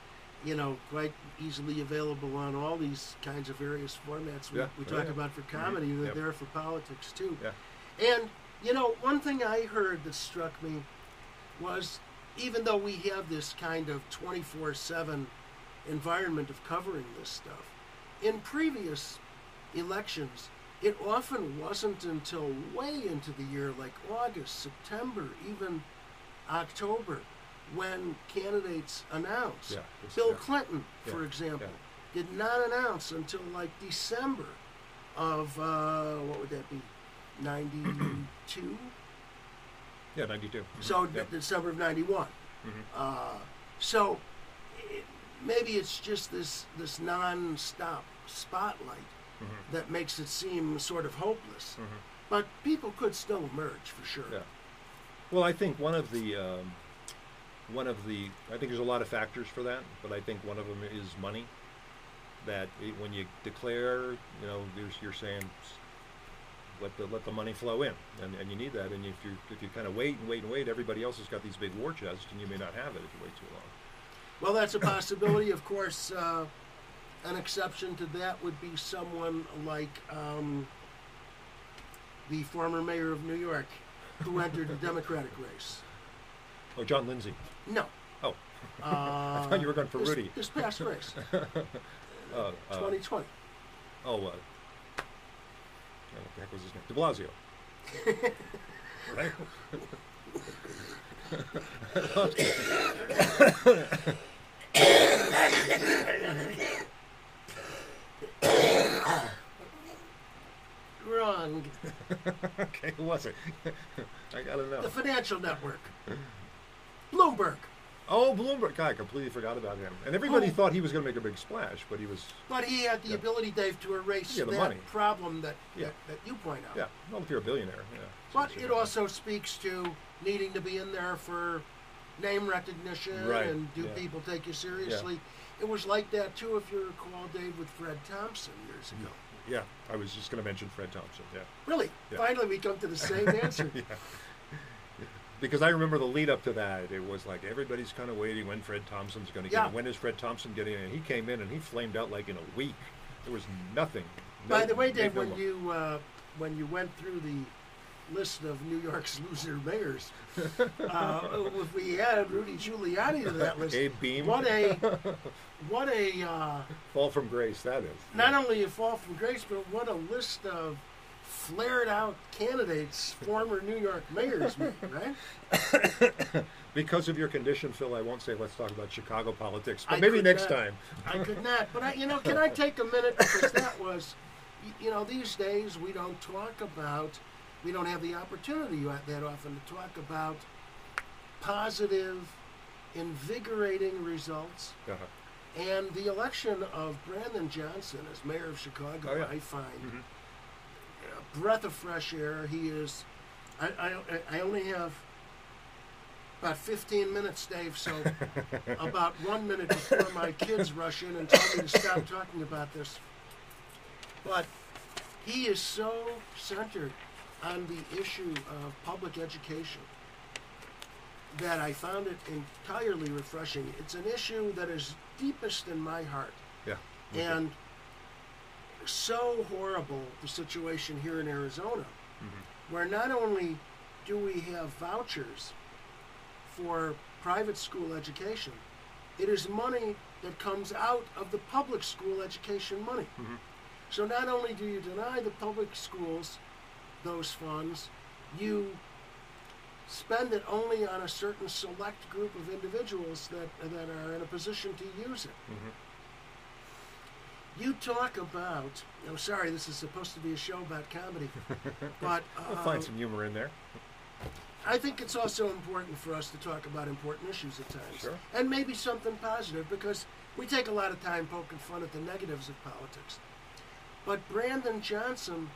you know, quite easily available on all these kinds of various formats we, Yeah. we Oh, talk yeah. about for comedy. They're there for politics too. Yeah. And you know, one thing I heard that struck me was, even though we have this kind of twenty-four-seven environment of covering this stuff, in previous elections, it often wasn't until way into the year, like August, September, even October, when candidates announced. Yeah, Bill yeah. Clinton, for Yeah, example, did not announce until like December of, uh, what would that be, 92? Yeah, ninety-two. So yeah. December of '91. Mm-hmm. Uh, so i- maybe it's just this this non-stop spotlight Mm-hmm. that makes it seem sort of hopeless. But people could still emerge for sure. Yeah. Well, I think one of the um, one of the I think there's a lot of factors for that, but I think one of them is money. That it, when you declare, you know, there's, you're saying let the let the money flow in, and, and you need that. And if you if you kind of wait and wait and wait, everybody else has got these big war chests, and you may not have it if you wait too long. Well, that's a possibility. of course, uh, an exception to that would be someone like um, the former mayor of New York, who entered the Democratic race. Oh, John Lindsay. No. Oh, Uh, I thought you were going for this, Rudy. This past race, Uh, uh, 2020. oh, uh, what the heck was his name? De Blasio. right? Wrong. okay, who was it? I gotta know. The Financial Network. Bloomberg. Oh, Bloomberg. God, I completely forgot about him. And everybody Oh. thought he was going to make a big splash, but he was, But he had the Yeah. ability, Dave, to erase Yeah, the that money. problem that, Yeah. that that you point out. yeah. Well, if you're a billionaire, yeah. But it also speaks to needing to be in there for name recognition Right, and do yeah. people take you seriously. It was like that too, if you recall, Dave, with Fred Thompson years ago. Yeah, I was just going to mention Fred Thompson. Yeah. Really, Yeah. finally we come to the same answer. yeah. Because I remember the lead up to that. It was like everybody's kind of waiting when Fred Thompson's going to get Yeah. in. When is Fred Thompson getting in? And he came in and he flamed out like in a week. There was nothing. By the way, Dave, no when you uh, when you went through the list of New York's loser mayors, uh, if we added Rudy Giuliani to that list, Abe Beame. what a what a uh, fall from grace that is. not only a fall from grace, but what a list of flared out candidates, former New York mayors, made, right? Because of your condition, Phil, I won't say let's talk about Chicago politics, but I maybe next not. time. I could not, but I, you know, can I take a minute because that was, you know, these days we don't talk about, we don't have the opportunity that often to talk about positive, invigorating results. Uh-huh. And the election of Brandon Johnson as mayor of Chicago, Oh, yeah. I find Mhm. a breath of fresh air. He is. I, I, I only have about 15 minutes, Dave, so about one minute before my kids rush in and tell me to stop talking about this. But he is so centered on the issue of public education that I found it entirely refreshing. It's an issue that is deepest in my heart. Yeah. And so horrible the situation here in Arizona, mm-hmm. where not only do we have vouchers for private school education, it is money that comes out of the public school education money. Mm-hmm. So not only do you deny the public schools those funds, you spend it only on a certain select group of individuals that, that are in a position to use it. You talk about, I'm sorry, this is supposed to be a show about comedy, but We'll um, find some humor in there. I think it's also important for us to talk about important issues at times. Sure. And maybe something positive because we take a lot of time poking fun at the negatives of politics. But Brandon Johnson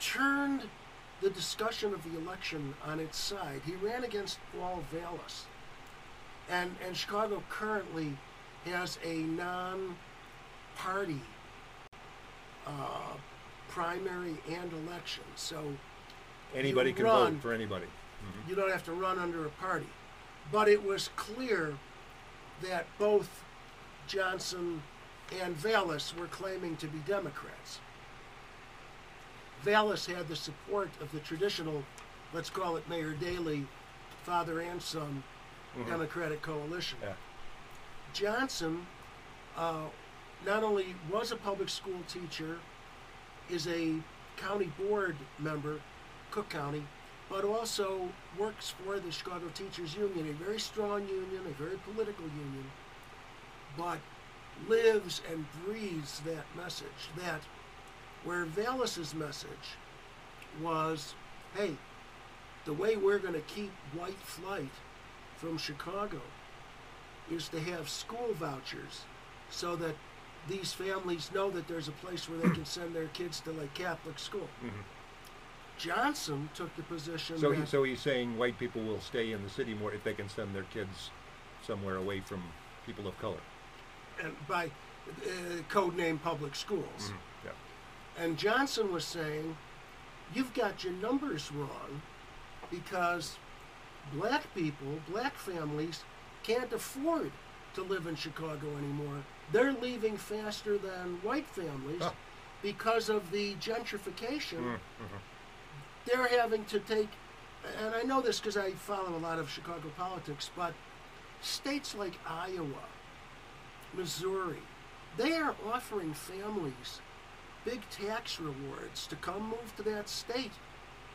turned the discussion of the election on its side. He ran against Paul Vallas. And, and Chicago currently has a non party uh, primary and election. So Anybody can run. vote for anybody. you don't have to run under a party. But it was clear that both Johnson and Vallas were claiming to be Democrats. Vallas had the support of the traditional, let's call it Mayor Daley, father and son Democratic coalition. Yeah. Johnson uh, not only was a public school teacher, is a county board member, Cook County, but also works for the Chicago Teachers Union, a very strong union, a very political union, but lives and breathes that message. That where Vallas's message was, hey, the way we're going to keep white flight from Chicago is to have school vouchers so that these families know that there's a place where they can send their kids to like Catholic school. Johnson took the position So, that he, so he's saying white people will stay in the city more if they can send their kids somewhere away from people of color. and by uh, code name public schools. Yeah. And Johnson was saying, you've got your numbers wrong because black people, black families, can't afford to live in Chicago anymore. They're leaving faster than white families Huh. because of the gentrification. Mm, They're having to take, and I know this because I follow a lot of Chicago politics, but states like Iowa, Missouri, they are offering families big tax rewards to come move to that state.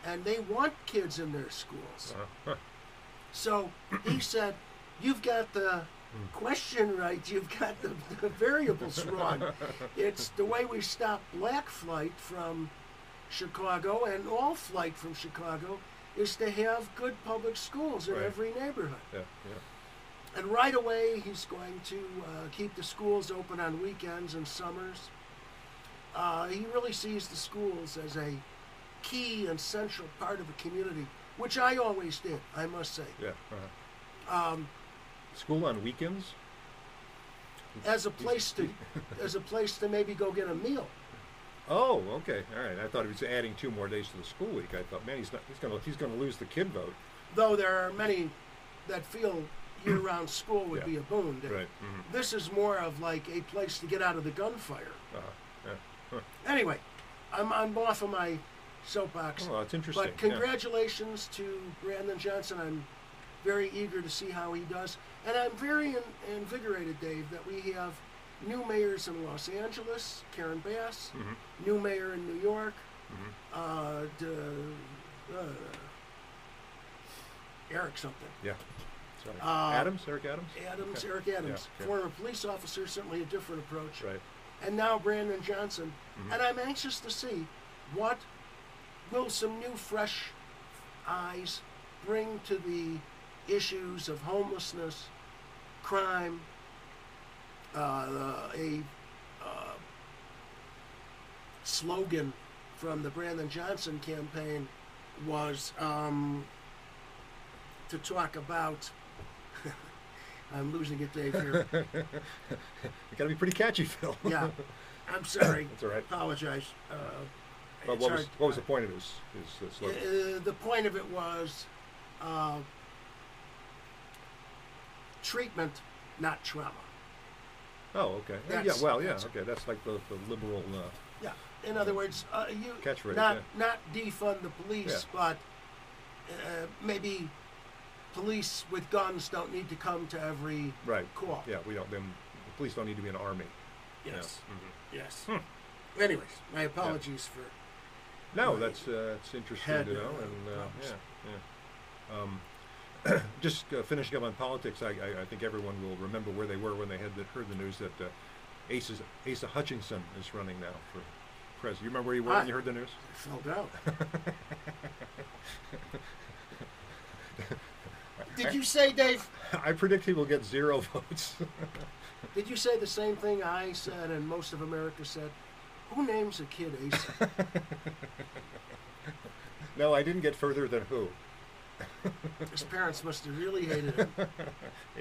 And they want kids in their schools. Uh-huh. So he said, You've got the question right, you've got the, the variables wrong. It's the way we stop black flight from Chicago and all flight from Chicago is to have good public schools in Right. every neighborhood. Yeah, yeah. And right away, he's going to uh, keep the schools open on weekends and summers. Uh, he really sees the schools as a key and central part of a community, which I always did, I must say. Yeah. Uh-huh. Um, School on weekends? as a place to, as a place to maybe go get a meal. Oh, okay. All right. I thought he was adding two more days to the school week. I thought, man, he's not. He's gonna. He's gonna lose the kid vote. Though there are many that feel year-round school would Yeah. be a boon. Right. mhm. This is more of like a place to get out of the gunfire. Uh-huh. Yeah. Anyway, I'm, I'm off of my soapbox. Oh, that's interesting. But congratulations to Brandon Johnson. I'm very eager to see how he does. And I'm very in, invigorated, Dave, that we have new mayors in Los Angeles, Karen Bass, Mhm. new mayor in New York, Mhm. uh, d- uh, Eric something. Yeah. Sorry. Uh, Adams, Eric Adams. Adams, Okay. Eric Adams, Yeah, okay. former police officer, certainly a different approach. Right. and now Brandon Johnson. Mhm. And I'm anxious to see what will some new, fresh eyes bring to the issues of homelessness, crime, uh, a uh, slogan from the Brandon Johnson campaign was um, to talk about. I'm losing it, Dave. Here. You got to be pretty catchy, Phil. Yeah, I'm sorry. That's all right. Apologize. Uh, But it's what was hard- what was the point of his his uh? Uh, the point of it was uh, treatment, not trauma. oh, okay. Yeah, that's- well, yeah, that's- okay. That's like the, the liberal. Uh, Yeah. In other words, uh, you Catchphrase, not yeah. not defund the police, but uh, maybe police with guns don't need to come to every right. call. Yeah, we don't. Them the police don't need to be an army. Yes. Yeah. Mhm. Yes. Anyways, my apologies for. No, that's uh, it's interesting to know, and uh, yeah, yeah. Um, just uh, finishing up on politics, I, I, I think everyone will remember where they were when they had the, heard the news that uh, Asa, Asa Hutchinson is running now for president. You remember where you were I- when you heard the news? I fell down. Did you say, Dave? I predict he will get zero votes. Did you say the same thing I said and most of America said? Who names a kid Asa? no, I didn't get further than who. His parents must have really hated him.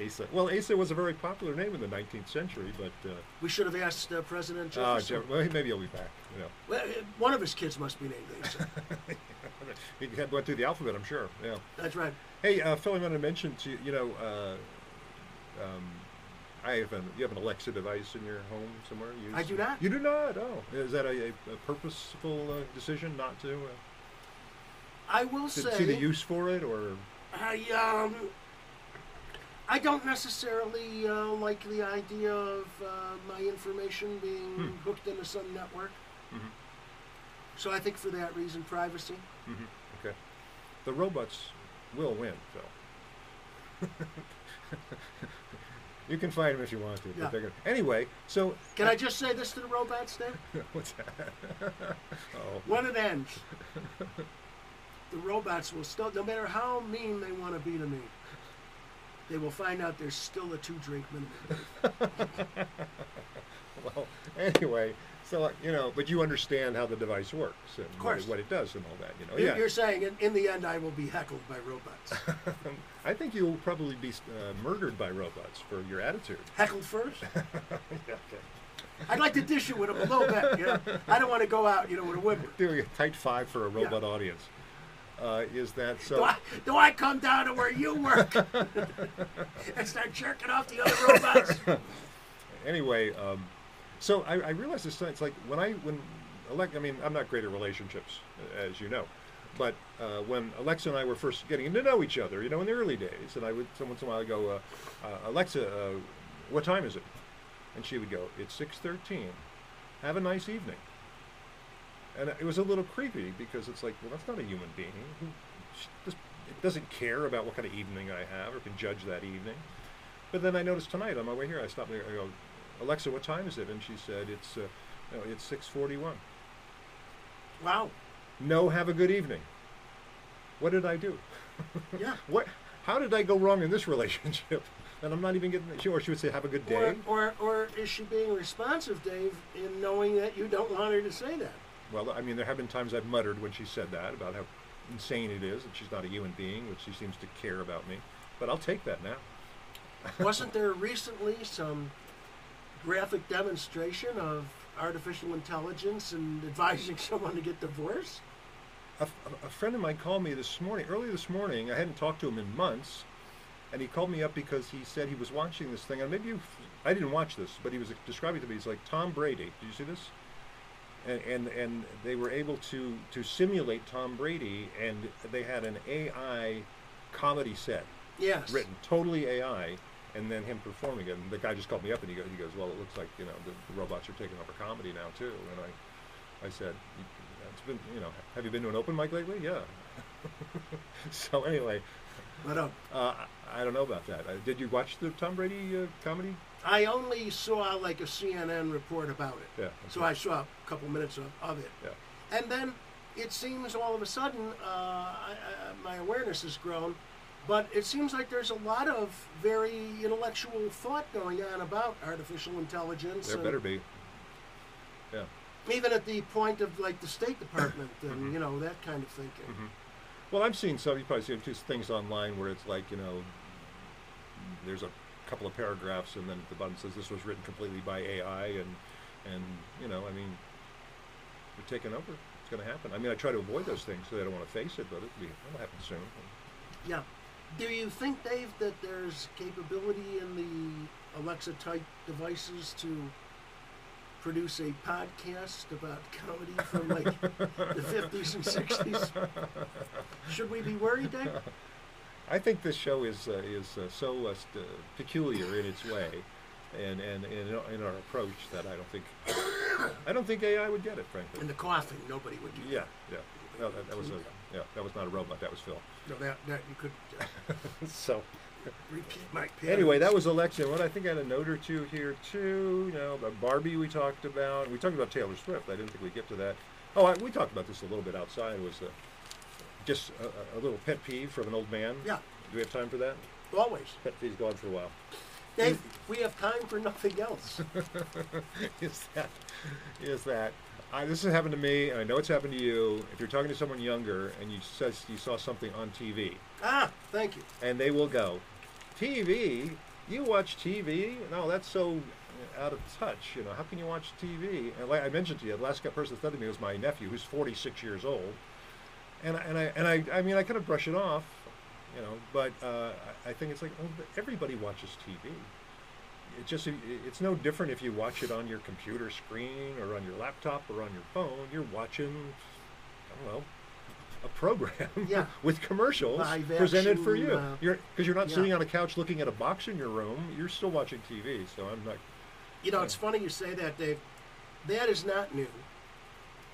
Asa. Well, Asa was a very popular name in the 19th century, but uh, We should have asked uh, President uh, Jeff- well, maybe he'll be back. You know, Well, uh, one of his kids must be named Asa. he went through the alphabet, I'm sure. Yeah. That's right. Hey, uh, Phil, I want to mention to you, you know, uh, um, I have an you have an Alexa device in your home somewhere. You I do not. You do not. Oh, is that a, a, purposeful uh, decision not to? Uh, I will to say, see the use for it, or I um, I don't necessarily uh, like the idea of uh, my information being Hmm. hooked into some network. Mhm. So I think for that reason, privacy. okay, the robots will win, Phil. you can fight them if you want to. Yeah. But they're gonna, anyway, so Can I just say this to the robots, Dave? what's that? oh, When it ends, the robots will still, no matter how mean they want to be to me, they will find out there's still a two drink minimum. well, anyway, so you know, but you understand how the device works and what what it does and all that. You know, You're- yeah. You're saying in, in the end I will be heckled by robots. I think you'll probably be uh, murdered by robots for your attitude. heckled first? yeah, okay. I'd like to dish it with them a little bit. You know, I don't want to go out, you know, with a whimper. Doing a tight five for a robot audience. Uh, is that so? Do I, do I come down to where you work and start jerking off the other robots? anyway, um, so I, I realized this. It's like when I when Alexa. I mean, I'm not great at relationships, as you know, but uh, when Alexa and I were first getting to know each other, you know, in the early days, and I would some once in a while go, uh, uh, Alexa, uh, what time is it? And she would go, it's six thirteen. Have a nice evening. And it was a little creepy because it's like, well, that's not a human being. Who just, doesn't care about what kind of evening I have or can judge that evening. But then I noticed tonight on my way here, I stopped there. I go, Alexa, what time is it? And she said, it's uh, no, it's six forty-one. Wow. No, have a good evening. What did I do? Yeah. What? How did I go wrong in this relationship? And I'm not even getting. Or she would say, "Have a good day." Or, or, or is she being responsive, Dave, in knowing that you don't want her to say that? Well, I mean, there have been times I've muttered when she said that about how insane it is that she's not a human being, which she seems to care about me. But I'll take that now. Wasn't there recently some graphic demonstration of artificial intelligence and advising someone to get divorced? A, a friend of mine called me this morning, early this morning. I hadn't talked to him in months, and he called me up because he said he was watching this thing. And maybe you, I didn't watch this, but he was describing it to me. He's like Tom Brady. Did you see this? And, and and they were able to to simulate Tom Brady, and they had an AI comedy set Yes. written totally AI, and then him performing it. And the guy just called me up and he goes, he goes, well, it looks like you know the, the robots are taking over comedy now too. And I, I said, it's been you know, have you been to an open mic lately? Yeah. so anyway, But uh, uh, I I don't know about that. Uh, did you watch the Tom Brady uh, comedy? I only saw like a CNN report about it. Yeah. So I saw a couple minutes of, of it. Yeah. And then it seems all of a sudden uh, I, I, my awareness has grown, but it seems like there's a lot of very intellectual thought going on about artificial intelligence. There better be. Yeah. Even at the point of like the State Department and Mm-hmm. you know that kind of thinking. Well, I've seen some. You probably seen two things online where it's like you know, there's a couple of paragraphs, and then at the bottom says this was written completely by AI, and and you know, I mean, we're taking over. It's going to happen. I mean, I try to avoid those things so I don't want to face it, but it'll, be, it'll happen soon. Yeah. Do you think, Dave, that there's capability in the Alexa type devices to produce a podcast about comedy from like the 50s and 60s? Should we be worried, Dave? I think this show is uh, is uh, so uh, st- peculiar in its way, and and in, in our approach that I don't think I don't think AI would get it, frankly. And the coughing, nobody would do. Yeah, yeah. No, that, that was a yeah. That was not a robot. That was Phil. No, that, that you could uh, so repeat my anyway, that was election. What I think I had a note or two here too. You know, about Barbie we talked about. We talked about Taylor Swift. I didn't think we'd get to that. Oh, I, we talked about this a little bit outside. Was uh, just a, a- little pet peeve from an old man. Yeah. Do we have time for that? always. Pet peeve's gone for a while. Dave, we have time for nothing else. is that is that I, this has happened to me, and I know it's happened to you. If you're talking to someone younger and you says you saw something on TV, ah, thank you. and they will go, "TV? You watch TV? No, that's so out of touch. You know, how can you watch TV?" And like I mentioned to you, the last person that said to me was my nephew, who's 46 years old, and I- and I and I I mean I kind of brush it off, you know, but uh, I think it's like oh, everybody watches TV. It just it's no different if you watch it on your computer screen or on your laptop or on your phone. You're watching, I don't know, a program Yeah. with commercials Live presented for you. uh, you're because you're not yeah. sitting on a couch looking at a box in your room. You're still watching TV. So I'm not. You know, it's funny you say that, Dave. That is not new.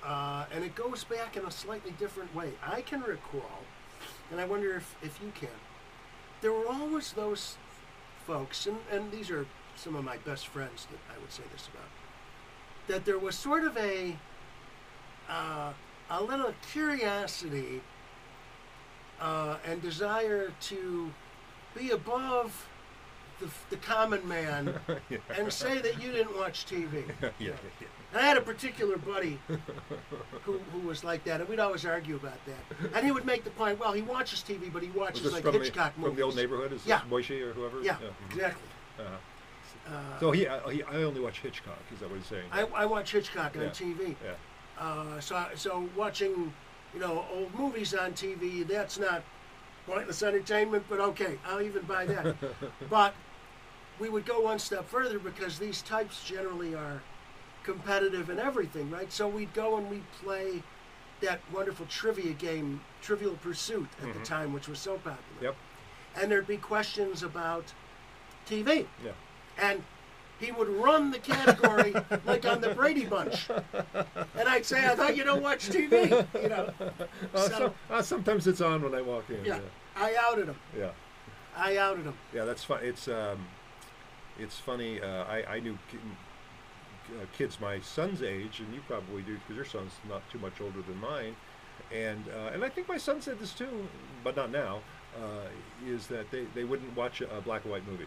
Uh, and it goes back in a slightly different way. I can recall, and I wonder if, if you can, there were always those folks, and, and these are some of my best friends that I would say this about, that there was sort of a, uh, a little curiosity uh, and desire to be above the, the common man yeah. and say that you didn't watch TV. yeah, yeah. And I had a particular buddy who, who was like that, and we'd always argue about that. And he would make the point, well, he watches TV, but he watches like from Hitchcock the, movies. from the old neighborhood? Is Yeah. this or whoever? Yeah, mhm. exactly. Uh-huh. so he, uh, he, I only watch Hitchcock. Is that what he's saying? I, I watch Hitchcock on TV. yeah. Uh, so, so watching, you know, old movies on TV, that's not pointless entertainment, but okay, I'll even buy that. but we would go one step further because these types generally are competitive and everything, right? So we'd go and we'd play that wonderful trivia game, Trivial Pursuit, at the time, which was so popular. Yep. And there'd be questions about TV. Yeah. And he would run the category like on the Brady Bunch. And I'd say, I thought you don't watch TV. You know. Uh, So- uh, sometimes it's on when I walk in. Yeah. Yeah. I outed him. Yeah. I outed him. Yeah, that's fun. It's um, it's funny. Uh, I I knew uh, kids my son's age, and you probably do because your son's not too much older than mine, and uh, and I think my son said this too, but not now. Uh, is that they, they wouldn't watch a, a black and white movie?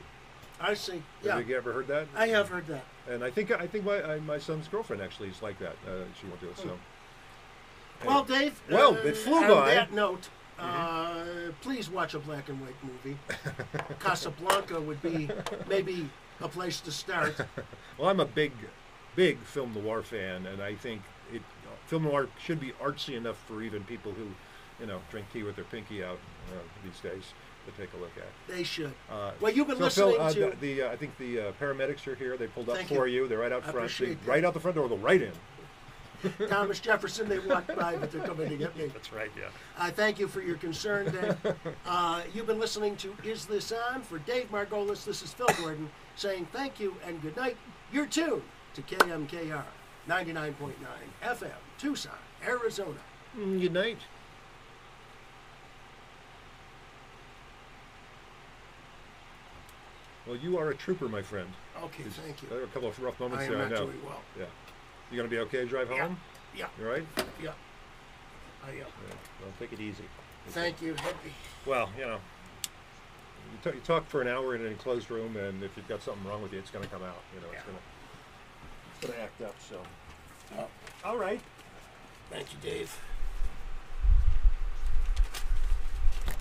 I see. Yeah. Have you ever heard that? I have heard that. And I think I think my I, my son's girlfriend actually is like that. Uh, she won't do it. So. Well, Dave. Well, uh, it flew on by. Mm-hmm. that note, uh, please watch a black and white movie. Casablanca would be maybe a place to start. Well, I'm a big, big film noir fan, and I think it film noir should be artsy enough for even people who, you know, drink tea with their pinky out uh, these days to take a look at. They should. Uh, Well, you've been so listening Phil, uh, to. the, the uh, I think the uh, paramedics are here. They pulled up Thank for you. you. They're right out I front. They, appreciate that. right out the front door. They'll right in. Thomas Jefferson, they walked by, but they're coming to get me. That's right. Yeah. I thank you for your concern, Dave. Uh, you've been listening to Is This On? For Dave Margolis, this is Phil Gordon saying thank you and good night. You're tuned to KMKR 99.9 FM, Tucson, Arizona. Mm, good night. Well, you are a trooper, my friend. Okay, thank you. There are a couple of rough moments I there. I know. doing well. Yeah. You gonna be okay to drive Yeah. home? Yeah, You all right? yeah. I am. Yeah. Well, take it easy. Thank you, Happy. Well, you know, you, talk you talk for an hour in an enclosed room, and if you've got something wrong with you, it's going to come out. You know, it's Yeah. going to to act up. So, Oh, all right. thank you, Dave.